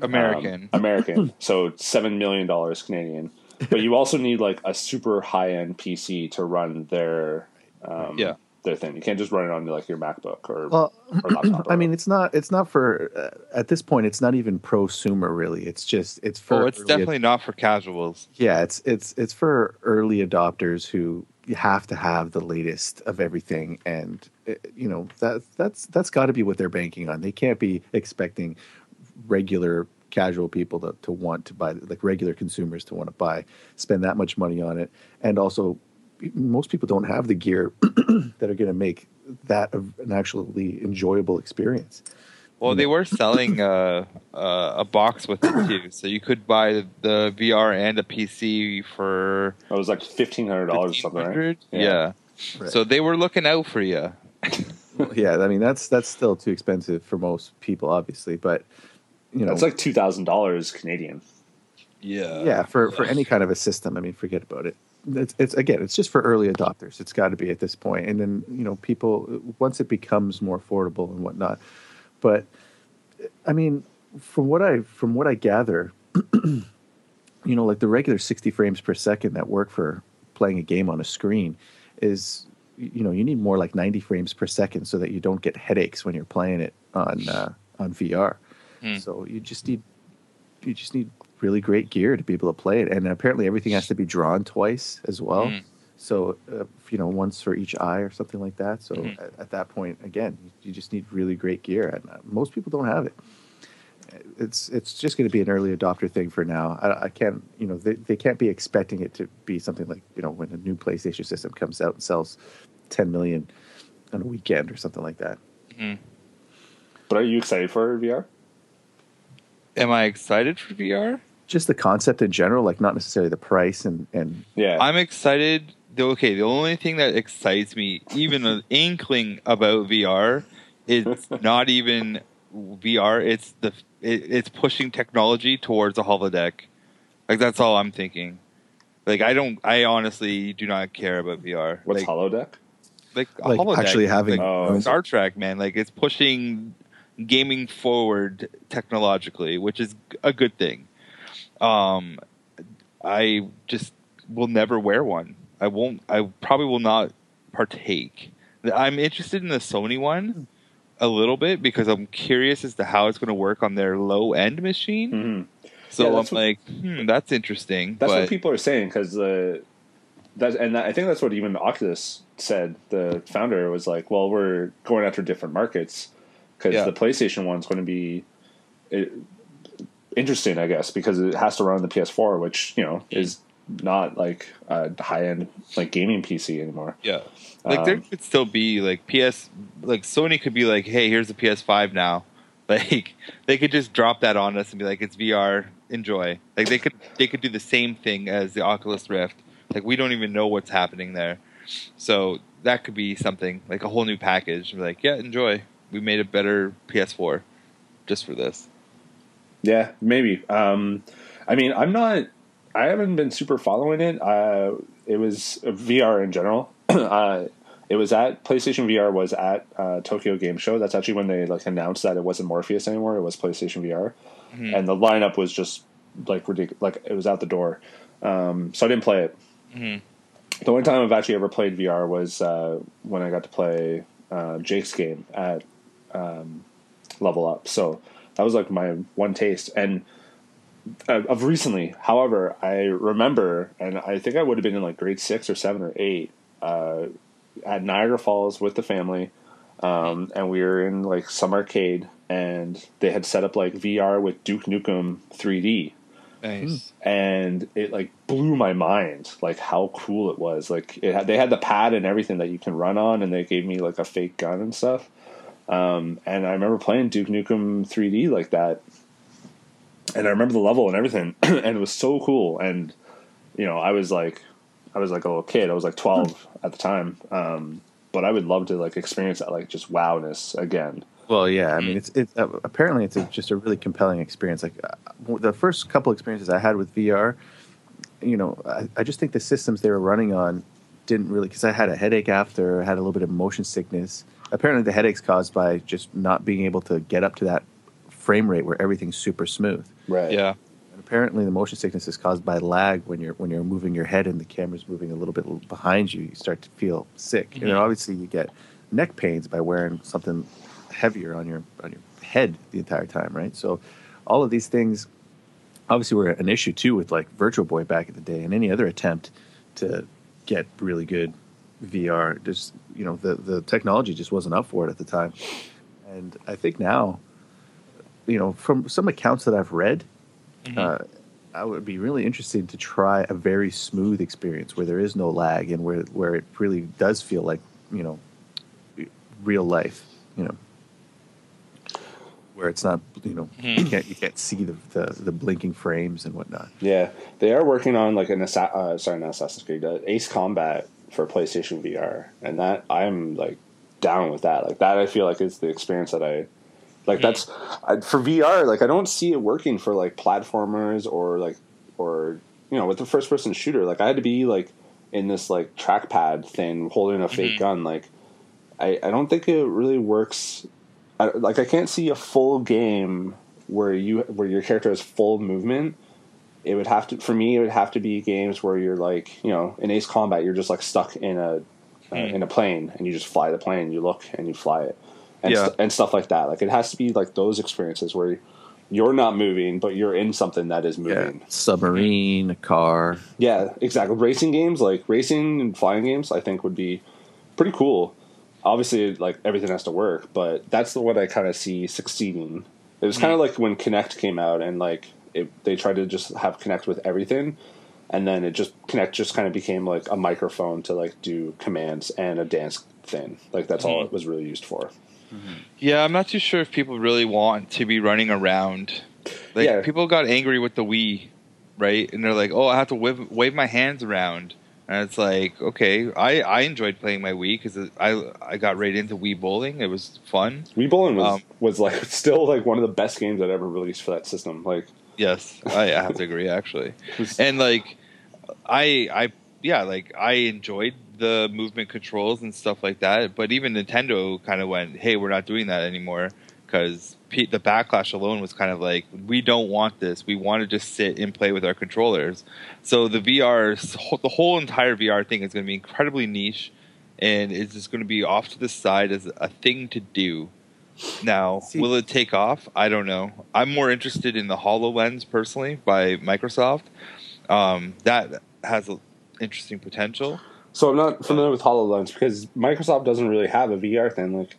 Speaker 2: American.
Speaker 1: um, American, so seven million dollars Canadian. But you also need like a super high end PC to run their um,
Speaker 2: Yeah.
Speaker 1: Their thing. You can't just run it on like your MacBook or,
Speaker 3: well,
Speaker 1: or laptop. or
Speaker 3: I mean, it's not. It's not for uh, at this point. It's not even prosumer really. It's just. It's for.
Speaker 2: oh, it's
Speaker 3: early-
Speaker 2: definitely not for casuals.
Speaker 3: Yeah, it's it's it's for early adopters who you have to have the latest of everything, and uh, you know that that's that's got to be what they're banking on. They can't be expecting regular casual people to, to want to buy like regular consumers to want to buy spend that much money on it and also most people don't have the gear that are going to make that a- an actually enjoyable experience
Speaker 2: Well, they were selling uh, uh, a box with it too, so you could buy the, the VR and a PC for
Speaker 1: it was like fifteen hundred dollars or something, right? Yeah.
Speaker 2: Yeah.
Speaker 3: Right.
Speaker 2: So they were looking out for you.
Speaker 3: yeah i mean that's that's still too expensive for most people obviously but you know
Speaker 1: It's like two thousand dollars Canadian.
Speaker 2: Yeah.
Speaker 3: yeah for for any kind of a system i mean forget about it it's, it's again it's just for early adopters. It's got to be at this point. And then you know people once it becomes more affordable and whatnot. But i mean from what i from what i gather you know like the regular 60 frames per second that work for playing a game on a screen is you know you need more like 90 frames per second so that you don't get headaches when you're playing it on uh, on vr
Speaker 2: Hmm.
Speaker 3: so you just need you just need really great gear to be able to play it and apparently everything has to be drawn twice as well
Speaker 2: Mm.
Speaker 3: so uh, you know once for each eye or something like that so
Speaker 2: Mhm.
Speaker 3: at, at that point again you, you just need really great gear and uh, most people don't have it it's it's just going to be an early adopter thing for now i, I can't you know they, they can't be expecting it to be something like you know when a new playstation system comes out and sells 10 million on a weekend or something like that
Speaker 1: But are you excited for VR?
Speaker 2: Am I excited for VR?
Speaker 3: Just the concept in general like not necessarily the price and and
Speaker 1: Yeah,
Speaker 2: I'm excited. Okay, the only thing that excites me, even an inkling about VR, is not even VR. It's the it, it's pushing technology towards a holodeck. Like that's all I'm thinking. Like I don't. I honestly do not care about VR.
Speaker 1: what's
Speaker 2: like,
Speaker 1: holodeck?
Speaker 2: like, a
Speaker 3: like
Speaker 2: holodeck,
Speaker 3: actually having
Speaker 2: like
Speaker 1: Oh.
Speaker 2: Star Trek, man. Like it's pushing gaming forward technologically, which is a good thing. Um, I just will never wear one. I won't. I probably will not partake. I'm interested in the Sony one a little bit because I'm curious as to how it's going to work on their low end machine.
Speaker 1: hmm
Speaker 2: So
Speaker 1: Yeah,
Speaker 2: I'm
Speaker 1: what-
Speaker 2: like, hmm, that's interesting.
Speaker 1: That's
Speaker 2: but
Speaker 1: what people are saying because uh, that and I think that's what even Oculus said. The founder was like, "Well, we're going after different markets because
Speaker 2: Yeah.
Speaker 1: the PlayStation one's going to be it, interesting, I guess, because it has to run on the PS4, which you know is not like a high end like gaming PC anymore."
Speaker 2: Yeah. Like there
Speaker 1: Um,
Speaker 2: could still be like PS like Sony could be like, hey, here's the PS5 now. Like they could just drop that on us and be like, "It's VR, enjoy." Like they could they could do the same thing as the Oculus Rift. Like we don't even know what's happening there, so that could be something like a whole new package. Like, yeah, enjoy. We made a better PS4 just for this.
Speaker 1: Yeah, maybe. Um, I mean, I'm not. I haven't been super following it. Uh, it was VR in general. uh, it was at PlayStation VR was at uh, Tokyo Game Show. That's actually when they like announced that it wasn't Morpheus anymore. It was PlayStation VR,
Speaker 2: Mhm.
Speaker 1: and the lineup was just like ridiculous. Like it was out the door. Um, so I didn't play it.
Speaker 2: Mhm.
Speaker 1: The only time I've actually ever played VR was uh, when I got to play uh, Jake's game at um, Level Up. So that was like my one taste. And uh, of recently, however, I remember, and I think I would have been in like grade six or seven or eight, uh, at Niagara Falls with the family, um, and we were in like some arcade, and they had set up like VR with Duke Nukem 3D
Speaker 2: Nice.
Speaker 1: and it like blew my mind like how cool it was like it had, they had the pad and everything that you can run on and they gave me like a fake gun and stuff um, and i remember playing duke nukem 3d like that and i remember the level and everything and it was so cool and you know i was like i was like a little kid i was like 12 at the time um, but i would love to like experience that like just wowness again
Speaker 3: Well, yeah. I mean, it's it's uh, apparently it's a, just a really compelling experience. Like uh, the first couple experiences I had with VR, you know, I, I just think the systems they were running on didn't really because I had a headache after, I had a little bit of motion sickness. Apparently, the headaches caused by just not being able to get up to that frame rate where everything's super smooth.
Speaker 1: right
Speaker 2: Yeah.
Speaker 3: And apparently, the motion sickness is caused by lag when you're when you're moving your head and the camera's moving a little bit behind you. You start to feel sick, and then
Speaker 2: Mhm.
Speaker 3: obviously you get neck pains by wearing something heavier on your on your head the entire time, right? So, all of these things obviously were an issue too with like Virtual Boy back in the day, and any other attempt to get really good VR. Just you know, the the technology just wasn't up for it at the time, and I think now, you know, from some accounts that I've read
Speaker 2: Mhm.
Speaker 3: uh, I would be really interested to try a very smooth experience where there is no lag and where where it really does feel like you know real life. You know, where it's not you know you
Speaker 2: Mhm.
Speaker 3: can't you can't see the, the the blinking frames and whatnot.
Speaker 1: Yeah, they are working on like an Assa- uh, sorry, not Assassin's Creed, uh, Ace Combat for PlayStation VR, and that I'm like down with that. Like that, I feel like is the experience that I like. That's I, for VR. Like I don't see it working for like platformers or like or you know with the first person shooter. Like I had to be like in this like trackpad thing holding a fake
Speaker 2: Mhm.
Speaker 1: gun. Like I I don't think it really works. I, like I can't see a full game where you where your character has full movement it would have to for me it would have to be games where you're like you know in ace combat you're just like stuck in a uh,
Speaker 2: Hmm.
Speaker 1: in a plane and you just fly the plane you look and you fly it and,
Speaker 2: Yeah.
Speaker 1: st- and stuff like that. Like it has to be like those experiences where you're not moving but you're in something that is
Speaker 3: Yeah,
Speaker 1: moving.
Speaker 3: Submarine, a car.
Speaker 1: yeah, exactly. Racing games like racing and flying games i think would be pretty cool. Obviously like everything has to work but that's the one i kind of see succeeding. It was kind of like when Kinect came out and like it, they tried to just have Kinect with everything and then it just Kinect just kind of became like a microphone to like do commands and a dance thing like that's all
Speaker 2: Mhm.
Speaker 1: it was really used for
Speaker 2: Yeah, I'm not too sure if people really want to be running around. Like
Speaker 1: Yeah.
Speaker 2: people got angry with the Wii, right? And they're like, "Oh, I have to wave, wave my hands around." And it's like, okay, I, I enjoyed playing my Wii because I I got right into Wii bowling. It was fun.
Speaker 1: Wii Bowling was
Speaker 2: Um,
Speaker 1: was like still like one of the best games that ever released for that system like
Speaker 2: Yes, I, I have to agree actually. And like, I I yeah, like I enjoyed the movement controls and stuff like that. But even Nintendo kind of went, "Hey, we're not doing that anymore," because the backlash alone was kind of like, "We don't want this. We want to just sit and play with our controllers." So the VR, the whole entire VR thing is going to be incredibly niche, and it's just going to be off to the side as a thing to do. Now,
Speaker 3: See-
Speaker 2: will it take off? I don't know. I'm more interested in the HoloLens personally by Microsoft. Um, that has a interesting potential.
Speaker 1: So I'm not familiar with Hololens because Microsoft doesn't really have a VR thing. Like,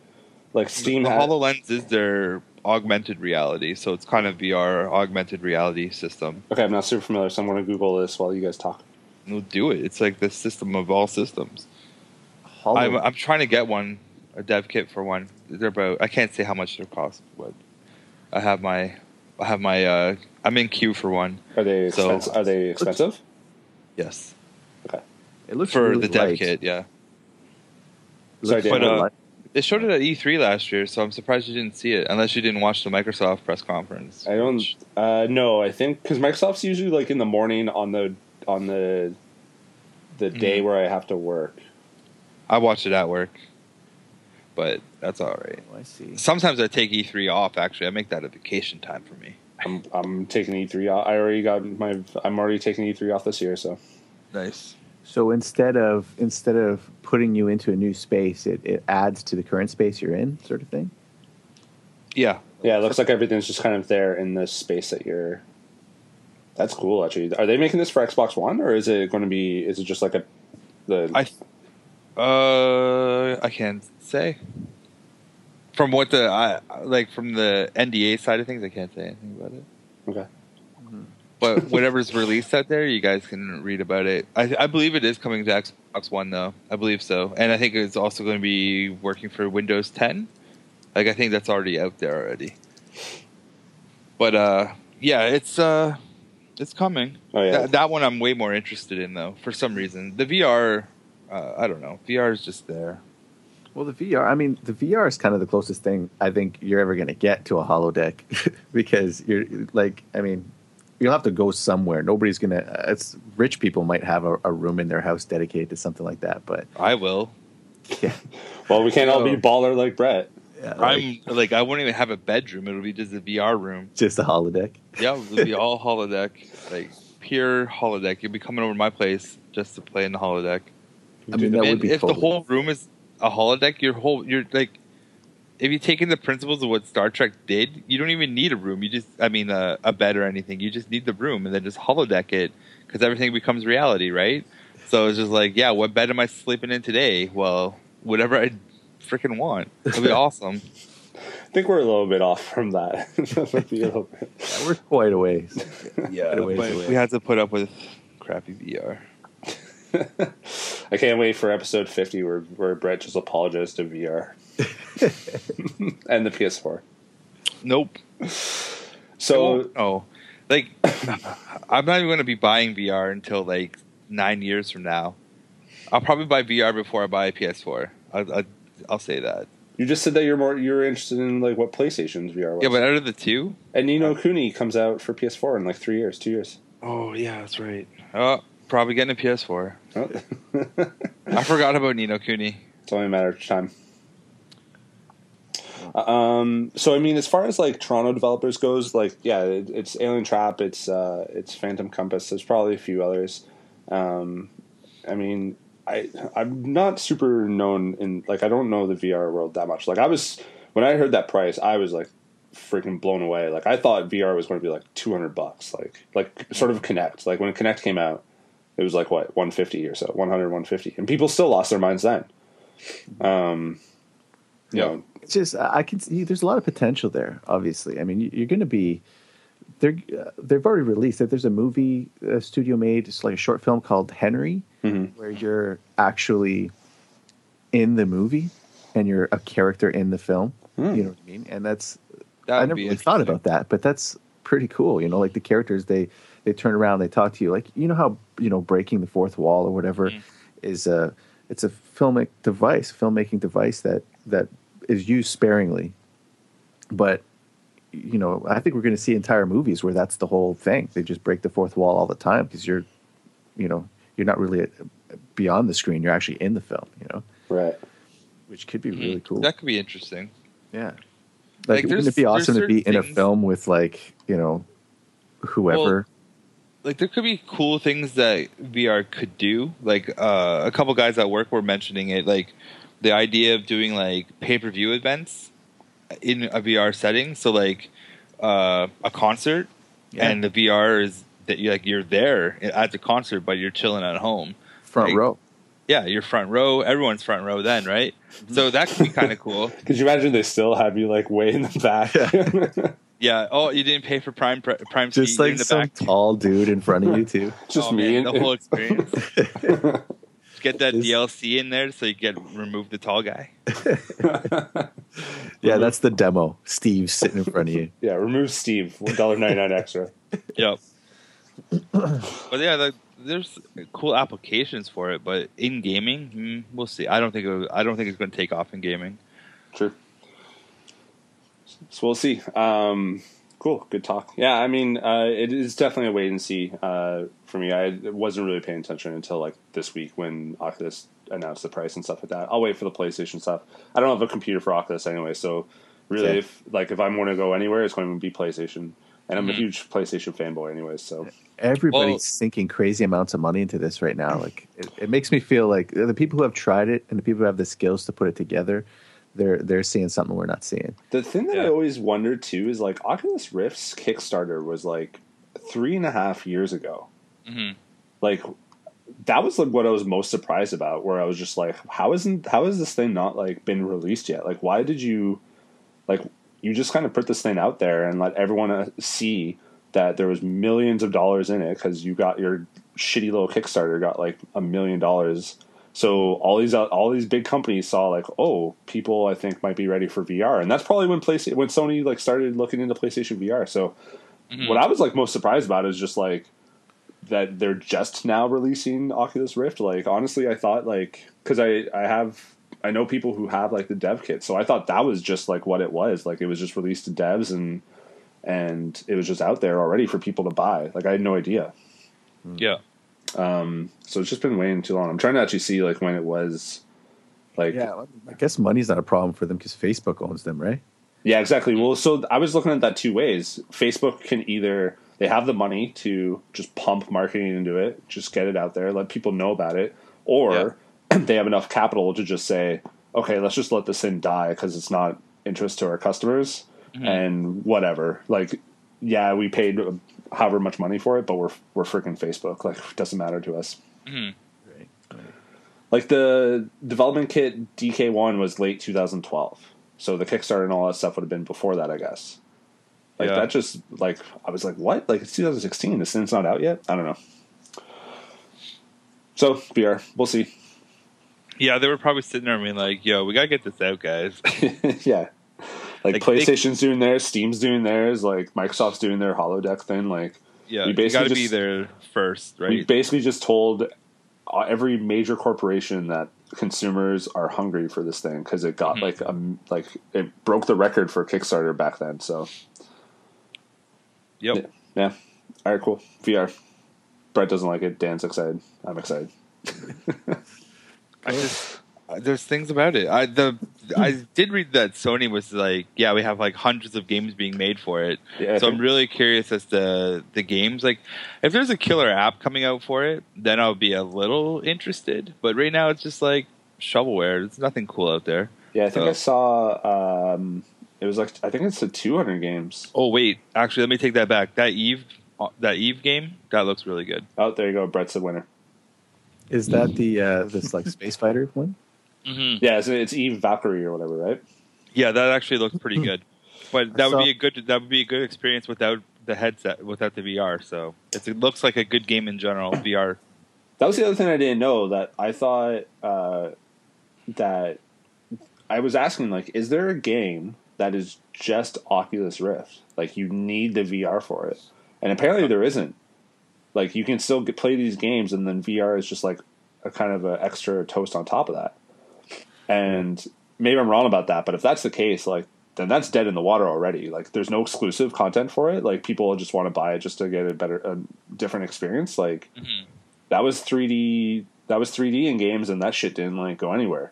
Speaker 1: like Steam
Speaker 2: the
Speaker 1: has.
Speaker 2: HoloLens is their augmented reality, so it's kind of VR augmented reality system.
Speaker 1: okay, I'm not super familiar, so I'm going to Google this while you guys talk.
Speaker 2: We'll do it. It's like the system of all systems.
Speaker 3: Holo-
Speaker 2: I'm, I'm trying to get one, a dev kit for one. They're both. I can't say how much they cost, but I have my, I have my. Uh, I'm in queue for one.
Speaker 1: Are they
Speaker 2: So-
Speaker 1: expensive? are they expensive?
Speaker 2: Yes,
Speaker 1: Okay.
Speaker 3: It looks
Speaker 2: for
Speaker 3: really
Speaker 2: the dev
Speaker 3: light.
Speaker 2: kit. Yeah,
Speaker 3: It
Speaker 1: Sorry.
Speaker 2: But, uh,
Speaker 3: light.
Speaker 2: they showed it at E3 last year, so I'm surprised you didn't see it, unless you didn't watch the Microsoft press conference.
Speaker 1: I don't. Uh, no, I think because Microsoft's usually like in the morning on the on the the day
Speaker 2: Mhm.
Speaker 1: where I have to work.
Speaker 2: I watched it at work, but that's all right.
Speaker 3: Oh, I see.
Speaker 2: Sometimes I take E3 off. Actually, I make that a vacation time for me.
Speaker 1: I'm I'm taking E3. off. I already got my. I'm already taking E3 off this year. So
Speaker 2: Nice.
Speaker 3: So instead of instead of putting you into a new space, it, it adds to the current space you're in, sort of thing.
Speaker 2: Yeah,
Speaker 1: yeah, it looks like everything's just kind of there in the space that you're. That's cool. Actually, are they making this for Xbox One or is it going to be? Is it just like a the?
Speaker 2: I, uh, I can't say. From what the I like from the NDA side of things, I can't say anything about it.
Speaker 1: okay.
Speaker 2: But whatever's released out there, you guys can read about it. I, I believe it is coming to Xbox One, though. I believe so, and I think it's also going to be working for Windows 10. Like I think that's already out there already. But uh, yeah, it's uh, it's coming.
Speaker 1: Oh yeah.
Speaker 2: That, that one I'm way more interested in, though. For some reason, the VR, uh, I don't know. VR is just there.
Speaker 3: Well, the VR. I mean, the VR is kind of the closest thing I think you're ever going to get to a holodeck, because you're like, I mean, you'll have to go somewhere. Nobody's going to. It's rich people might have a, a room in their house dedicated to something like that, but
Speaker 2: I will.
Speaker 3: yeah,
Speaker 1: well, we can't all be baller like Brett.
Speaker 3: yeah, like,
Speaker 2: I'm like I won't even have a bedroom. It'll be just a VR room.
Speaker 3: just a holodeck.
Speaker 2: Yeah, it'll be all holodeck, like pure holodeck. You'll be coming over to my place just to play in the holodeck.
Speaker 3: I mean, that
Speaker 2: And
Speaker 3: would be
Speaker 2: if
Speaker 3: totally.
Speaker 2: the whole room is a holodeck, your whole you're like, if you take in the principles of what Star Trek did, you don't even need a room. You just, I mean, uh, a bed or anything. You just need the room, and then just holodeck it because everything becomes reality, right? So it's just like, yeah, what bed am I sleeping in today? Well, whatever I freaking want. It'll be awesome.
Speaker 1: I think we're a little bit off from that. That might be a little bit.
Speaker 3: Yeah, we're quite a ways.
Speaker 2: Yeah,
Speaker 3: Quite a ways
Speaker 2: but
Speaker 3: away.
Speaker 2: we had to put up with crappy VR.
Speaker 1: I can't wait for episode 50 where, where Brett just apologizes to VR and the PS4.
Speaker 2: Nope.
Speaker 1: So,
Speaker 2: oh, like I'm not even going to be buying VR until like nine years from now. I'll probably buy VR before I buy a PS4. I'll, I'll, I'll say that.
Speaker 1: you just said that you're more you're interested in like what PlayStation's VR was.
Speaker 2: Yeah, but out of the two,
Speaker 1: and Ni no uh, Kuni comes out for PS4 in like three years, two years.
Speaker 2: oh yeah, that's right. Oh, probably getting a PS4.
Speaker 1: Oh.
Speaker 2: I forgot about Ni no Kuni.
Speaker 1: It's only a matter of time. Um, so I mean, as far as like Toronto developers goes, like yeah, it, it's Alientrap, it's uh, it's Phantom Compass. There's probably a few others. Um, I mean, I I'm not super known in like I don't know the VR world that much. Like I was when I heard that price, I was like freaking blown away. Like I thought VR was going to be like 200 bucks, like like sort of Kinect. Like when Kinect came out, it was like what 150 or so, 100 150, and people still lost their minds then. Um, you
Speaker 2: Yeah.
Speaker 1: know,
Speaker 3: it's just I can see there's a lot of potential there. Obviously, I mean you- you're going to be. They're uh, they've already released it. There's a movie a studio made. It's like a short film called Henry,
Speaker 1: Mhm.
Speaker 3: where you're actually in the movie and you're a character in the film.
Speaker 1: Hmm.
Speaker 3: You know what I mean? And that's
Speaker 2: That
Speaker 3: I never
Speaker 2: be
Speaker 3: really thought about that, but that's pretty cool. You know, like the characters they they turn around, they talk to you. Like you know how you know breaking the fourth wall or whatever
Speaker 2: Mhm.
Speaker 3: is a it's a filmic device, filmmaking device that that is used sparingly, but you know I think we're going to see entire movies where that's the whole thing. They just break the fourth wall all the time because you're you know you're not really beyond the screen. You're actually in the film. You know,
Speaker 1: right?
Speaker 3: which could be really cool.
Speaker 2: That could be interesting.
Speaker 3: Yeah.
Speaker 2: Like,
Speaker 3: Like, wouldn't it be awesome to be
Speaker 2: certain
Speaker 3: in a film with like, you know, whoever?
Speaker 2: Like there could be cool things that VR could do. Like uh, a couple guys at work were mentioning it, like the idea of doing like pay per view events in a VR setting. So like uh, a concert,
Speaker 3: Yeah.
Speaker 2: and the VR is that you like you're there at the concert, but you're chilling at home.
Speaker 3: front
Speaker 2: like-
Speaker 3: row.
Speaker 2: Yeah, you're front row. Everyone's front row then, right? So that could be kind of cool.
Speaker 1: Could you imagine they still have you like way in the back?
Speaker 2: Yeah. Oh, you didn't pay for Prime Prime
Speaker 3: Just
Speaker 2: seat, you're
Speaker 3: like
Speaker 2: in the
Speaker 3: some
Speaker 2: back.
Speaker 3: tall dude in front of you too.
Speaker 1: just
Speaker 2: Oh,
Speaker 1: me
Speaker 2: man,
Speaker 1: and
Speaker 2: the whole experience. get that
Speaker 3: This-
Speaker 2: DLC in there so you get remove the tall guy.
Speaker 3: Yeah, that's the demo. Steve sitting in front of you.
Speaker 1: yeah, remove Steve. One dollar ninety nine extra.
Speaker 2: Yep. but yeah, the, there's cool applications for it, but in gaming, hmm, we'll see. I don't think it, I don't think it's going to take off in gaming.
Speaker 1: True. So we'll see. Um, cool. Good talk. Yeah, I mean, uh, it is definitely a wait and see uh, for me. I wasn't really paying attention until like this week when Oculus announced the price and stuff like that. I'll wait for the PlayStation stuff. I don't have a computer for Oculus anyway, so really,
Speaker 3: Okay.
Speaker 1: if like if I'm going to go anywhere, it's going to be PlayStation. And I'm a
Speaker 2: Mhm.
Speaker 1: huge PlayStation fanboy, anyways. So
Speaker 3: Everybody's
Speaker 2: Well-
Speaker 3: sinking crazy amounts of money into this right now. Like it, it makes me feel like the people who have tried it and the people who have the skills to put it together, they're they're seeing something we're not seeing.
Speaker 1: The thing that I always wonder too is like Oculus Rift's Kickstarter was like three and a half years ago.
Speaker 2: hmm
Speaker 1: Like that was like what I was most surprised about. Where I was just like, how isn't how has this thing not like been released yet? Like, why did you like you just kind of put this thing out there and let everyone uh, see that there was millions of dollars in it because you got your shitty little Kickstarter got like a million dollars. So all these all these big companies saw like, oh, people I think might be ready for VR, and that's probably when PlayStation when Sony like started looking into PlayStation VR. So
Speaker 2: Mhm.
Speaker 1: what I was like most surprised about is just like that they're just now releasing Oculus Rift. Like honestly, I thought like because I I have I know people who have like the dev kit, so I thought that was just like what it was. Like it was just released to devs and and it was just out there already for people to buy. Like I had no idea.
Speaker 2: Yeah.
Speaker 1: Um, so it's just been waiting too long. I'm trying to actually see like when it was. Like
Speaker 3: Yeah, I guess money's not a problem for them because Facebook owns them, right?
Speaker 1: Yeah, exactly. Well, so I was looking at that two ways. Facebook can either they have the money to just pump marketing into it, just get it out there, let people know about it, or they have enough capital to just say, okay, let's just let this thing die because it's not interest to our customers and whatever. Like, yeah, we paid however much money for it, but we're we're freaking Facebook. Like, it doesn't matter to us.
Speaker 2: hmm
Speaker 3: Right.
Speaker 1: Like the development kit DK1 was late 2012. So the Kickstarter and all that stuff would have been before that, I guess. Like
Speaker 2: Yeah.
Speaker 1: that just like I was like, what? Like it's 2016. This thing's not out yet. I don't know. So VR, we'll see.
Speaker 2: Yeah, they were probably sitting there being like, "Yo, we gotta get this out, guys."
Speaker 1: yeah, like,
Speaker 2: Like,
Speaker 1: PlayStation's doing theirs, Steam's doing theirs, like Microsoft's doing their holodeck thing. Like
Speaker 2: Yeah,
Speaker 1: We
Speaker 2: you
Speaker 1: basically
Speaker 2: gotta be
Speaker 1: just-
Speaker 2: there first,
Speaker 1: we
Speaker 2: right?
Speaker 1: basically just told uh, every major corporation that consumers are hungry for this thing because it got
Speaker 2: Mhm.
Speaker 1: like um like it broke the record for Kickstarter back then. So
Speaker 2: Yep.
Speaker 1: Yeah. yeah, all right, cool. VR. Brett doesn't like it. Dan's excited. I'm excited.
Speaker 2: I just there's things about it. I the I did read that Sony was like, yeah, we have like hundreds of games being made for it.
Speaker 1: Yeah,
Speaker 2: so I'm really curious as to the games. Like, if there's a killer app coming out for it, then I'll be a little interested. But right now, it's just like shovelware. There's nothing cool out there.
Speaker 1: yeah, I think
Speaker 2: so-
Speaker 1: I saw. Um, it was like I think it's a 200 games.
Speaker 2: Oh wait, actually, let me take that back. That Eve, uh, that Eve game, that looks really good.
Speaker 1: Oh, there you go. Brett's the winner.
Speaker 3: Is that the uh, this like space fighter one?
Speaker 2: Mm-hmm.
Speaker 1: Yeah, it's, it's Eve Valkyrie or whatever, right?
Speaker 2: Yeah, that actually looks pretty good. But that
Speaker 3: I
Speaker 2: would be a good that would be a good experience without the headset, without the VR. So it's, it looks like a good game in general. VR.
Speaker 1: That was the other thing I didn't know. That I thought uh, that I was asking, like, is there a game that is just Oculus Rift? Like, you need the VR for it, and apparently there isn't. Like, you can still get, play these games, and then VR is just like a kind of an extra toast on top of that. And maybe I'm wrong about that, but if that's the case, like, then that's dead in the water already. Like, there's no exclusive content for it. Like, people just want to buy it just to get a better, a different experience. Like
Speaker 2: Mhm.
Speaker 1: that was 3D that was 3D in games and that shit didn't like go anywhere.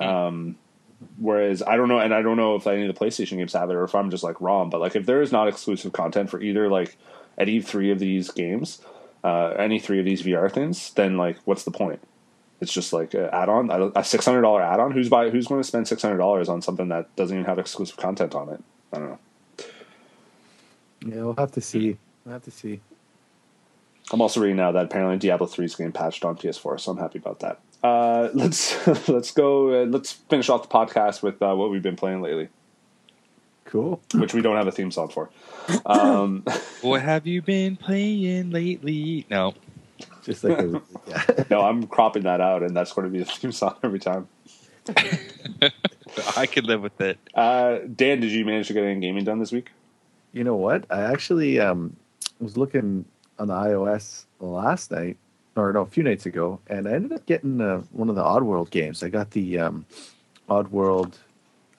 Speaker 1: Um whereas I don't know and I don't know if any of the PlayStation games have it or if I'm just like wrong, but like if there is not exclusive content for either like any three of these games, uh any three of these VR things, then like what's the point? It's just like an add-on, a a $600 add-on. Who's buy who's going to spend $600 on something that doesn't even have exclusive content on it? I don't know.
Speaker 3: Yeah, we'll have to see. We'll have to see.
Speaker 1: I'm also reading now that apparently Diablo 3 is getting patched on PS4, so I'm happy about that. Uh, let's let's go. Uh, let's finish off the podcast with uh, what we've been playing lately,
Speaker 3: Cool.
Speaker 1: which we don't have a theme song for. Um,
Speaker 2: What have you been playing lately? No.
Speaker 3: Just like a, yeah.
Speaker 1: No, I'm cropping that out, and that's going to be the theme song every time.
Speaker 2: I could live with it.
Speaker 1: Uh, Dan, did you manage to get any gaming done this week?
Speaker 3: You know what? I actually um, was looking on the iOS last night, or no, a few nights ago, and I ended up getting uh, one of the Oddworld games. I got the um, Oddworld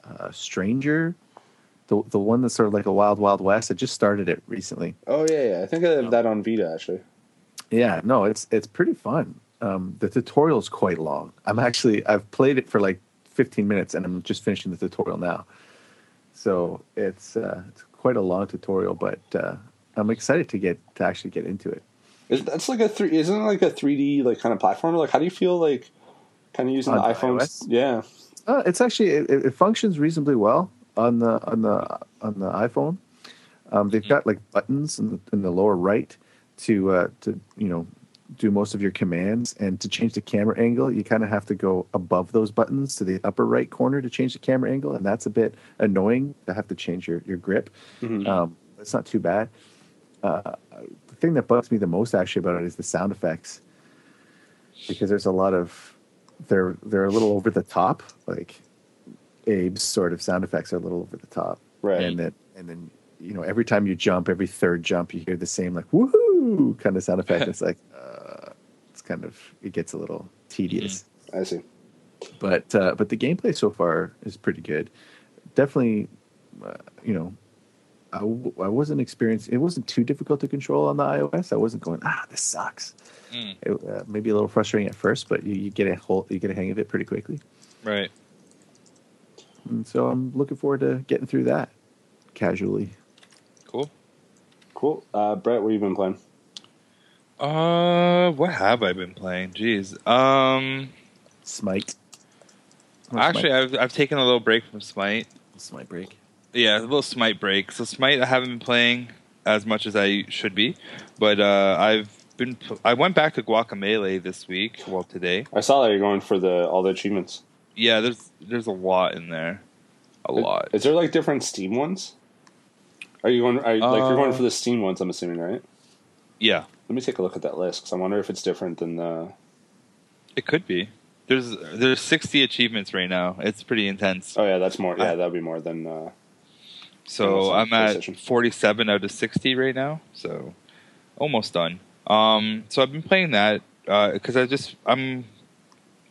Speaker 3: uh, Stranger, the the one that's sort of like a Wild Wild West. I just started it recently.
Speaker 1: Oh yeah, yeah. I think I have that on Vita actually.
Speaker 3: Yeah, no, it's it's pretty fun. Um, the is quite long. I'm actually I've played it for like 15 minutes, and I'm just finishing the tutorial now. So it's uh, it's quite a long tutorial, but uh, I'm excited to get to actually get into it.
Speaker 1: Is that's like a three? Isn't it like a 3D like kind of platformer? Like, how do you feel like kind of using
Speaker 3: On
Speaker 1: the iPhone?
Speaker 3: iOS?
Speaker 1: Yeah,
Speaker 3: Uh, it's actually it, it functions reasonably well on the on the on the iPhone. Um, they've got like buttons in the, in the lower right to uh, to you know do most of your commands, and to change the camera angle, you kind of have to go above those buttons to the upper right corner to change the camera angle, and that's a bit annoying to have to change your your grip.
Speaker 1: Mhm.
Speaker 3: Um, it's not too bad. Uh, the thing that bugs me the most actually about it is the sound effects, because there's a lot of they're they're a little over the top. Like Abe's sort of sound effects are a little over the top,
Speaker 1: right.
Speaker 3: and then and then you know every time you jump, every third jump, you hear the same like woohoo kind of sound effect. it's like uh, it's kind of it gets a little tedious
Speaker 1: I see.
Speaker 3: but uh, but the gameplay so far is pretty good. Definitely, uh, you know, I, w- I wasn't experiencing. It wasn't too difficult to control on the iOS. I wasn't going, ah, this sucks.
Speaker 2: Mm,
Speaker 3: It, uh, maybe a little frustrating at first, but you, you get a whole, you get a hang of it pretty quickly.
Speaker 2: right.
Speaker 3: And so I'm looking forward to getting through that casually.
Speaker 2: Cool.
Speaker 1: Cool. Uh, Brett, what have you been playing?
Speaker 2: Uh, what have I been playing? Jeez. Um,
Speaker 3: Smite. Or
Speaker 2: actually,
Speaker 3: Smite,
Speaker 2: I've I've taken a little break from Smite.
Speaker 3: Smite break.
Speaker 2: Yeah, a little Smite break. So Smite, I haven't been playing as much as I should be, but uh, I've been. I went back to Guacamelee this week. Well, today.
Speaker 1: I saw that you're going for the all the achievements.
Speaker 2: Yeah, there's there's a lot in there. A lot.
Speaker 1: Is there like different Steam ones? Are you going? Are, you- like you're going
Speaker 2: Uh,
Speaker 1: for the Steam ones? I'm assuming, right?
Speaker 2: Yeah,
Speaker 1: Let me take a look at that list because I wonder if it's different than the.
Speaker 2: it could be. There's there's 60 achievements right now. It's pretty intense.
Speaker 1: Oh yeah, that's more. Yeah, that'd be more than. Uh,
Speaker 2: So I'm at 47 out of 60 right now. So almost done. Um, so I've been playing that because I just I'm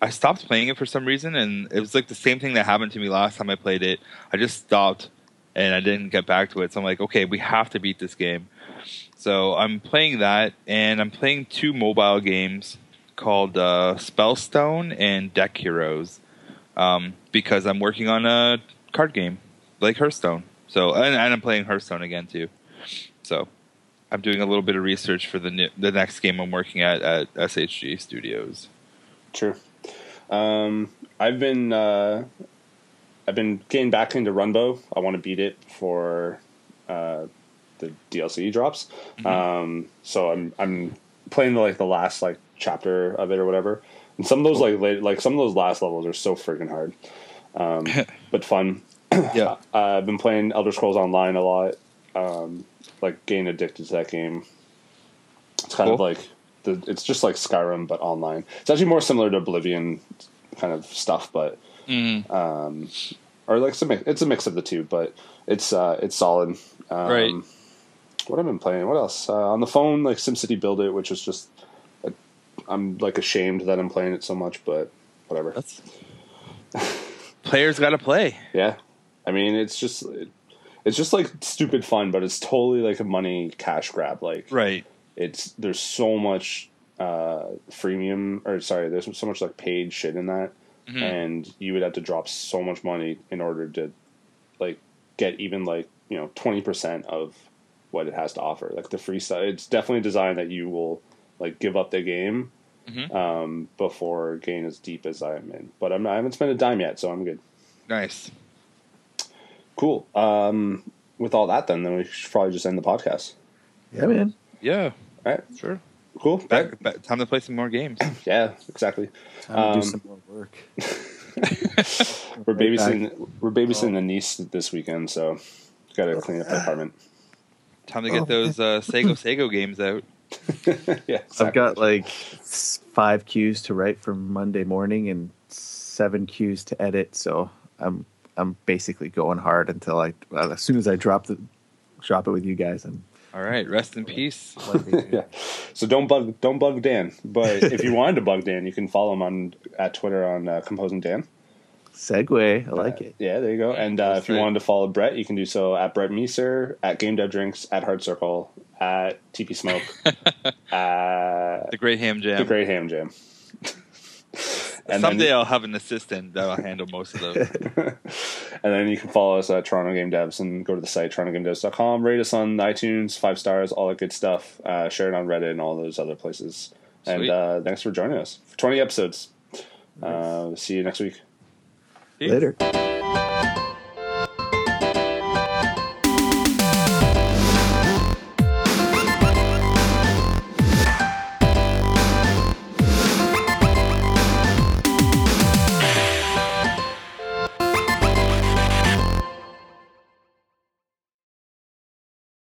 Speaker 2: I stopped playing it for some reason, and it was like the same thing that happened to me last time I played it. I just stopped and I didn't get back to it. So I'm like, okay, we have to beat this game. So I'm playing that, and I'm playing two mobile games called uh, Spellstone and Deck Heroes um, because I'm working on a card game like Hearthstone. So and, and I'm playing Hearthstone again too. So I'm doing a little bit of research for the ne- the next game I'm working at at SHG Studios.
Speaker 1: True. Um, I've been uh, I've been getting back into Runbow. I want to beat it for uh, the DLC drops. Um, so I'm I'm playing the, like the last like chapter of it or whatever. And some of those like late, like some of those last levels are so freaking hard, um, but fun.
Speaker 2: Yeah.
Speaker 1: Uh, I've been playing Elder Scrolls Online a lot. Um, like getting addicted to that game. It's kind of like the. It's just like Skyrim, but online. It's actually more similar to Oblivion kind of stuff, but
Speaker 2: Mm,
Speaker 1: um, or like it's a mix, it's a mix of the two, but it's uh, it's solid. Um,
Speaker 2: Right.
Speaker 1: What I've been playing? What else uh, on the phone? Like SimCity Build It, which is just. I'm like ashamed that I'm playing it so much, but whatever.
Speaker 2: that's players got to play.
Speaker 1: Yeah, I mean it's just it, it's just like stupid fun, but it's totally like a money cash grab. Like
Speaker 2: Right.
Speaker 1: it's there's so much uh freemium or sorry, there's so much like paid shit in that,
Speaker 2: Mhm.
Speaker 1: and you would have to drop so much money in order to like get even like you know twenty percent of what it has to offer. Like the free stuff, it's definitely designed that you will like give up the game.
Speaker 2: Mhm.
Speaker 1: Um, before getting as deep as I am in, but I'm, I haven't spent a dime yet, so I'm good.
Speaker 2: Nice.
Speaker 1: Cool. Um, with all that, then, then we should probably just end the podcast.
Speaker 3: Yeah, man.
Speaker 2: Yeah.
Speaker 1: All right.
Speaker 2: Sure.
Speaker 1: Cool.
Speaker 2: Back, back, time to play some more games.
Speaker 1: Yeah, exactly.
Speaker 3: Time to
Speaker 1: Um,
Speaker 3: do some more work.
Speaker 1: We're
Speaker 3: Right
Speaker 1: babysitting. We're babysitting the niece this weekend, so got to clean up the apartment.
Speaker 2: Time to get
Speaker 3: Oh.
Speaker 2: those uh, Sego Sego games out.
Speaker 1: yeah,
Speaker 3: I've got like five cues to write for Monday morning and seven cues to edit, so I'm I'm basically going hard until I well, as soon as I drop the drop it with you guys. I'm
Speaker 2: All right, rest in peace.
Speaker 1: yeah. So don't bug don't bug Dan. But if you wanted to bug Dan, you can follow him on at Twitter on uh, Composing Dan.
Speaker 3: segue. I like it.
Speaker 1: Yeah, there you go. And uh, if you wanted to follow Brett, you can do so at Brett Meeser, at Game Dev Drinks, at Hard Circle, at TP Smoke, at
Speaker 2: The Great Ham Jam.
Speaker 1: the Great Ham Jam. And
Speaker 2: Someday
Speaker 1: then,
Speaker 2: I'll have an assistant that'll handle most of those.
Speaker 1: and then you can follow us at Toronto Game Devs and go to the site torontogamedevs.com. Rate us on iTunes, five stars, all that good stuff. Uh, share it on Reddit and all those other places. And uh, thanks for joining us for 20 episodes. Uh, see you next week.
Speaker 2: Peace.
Speaker 3: Later.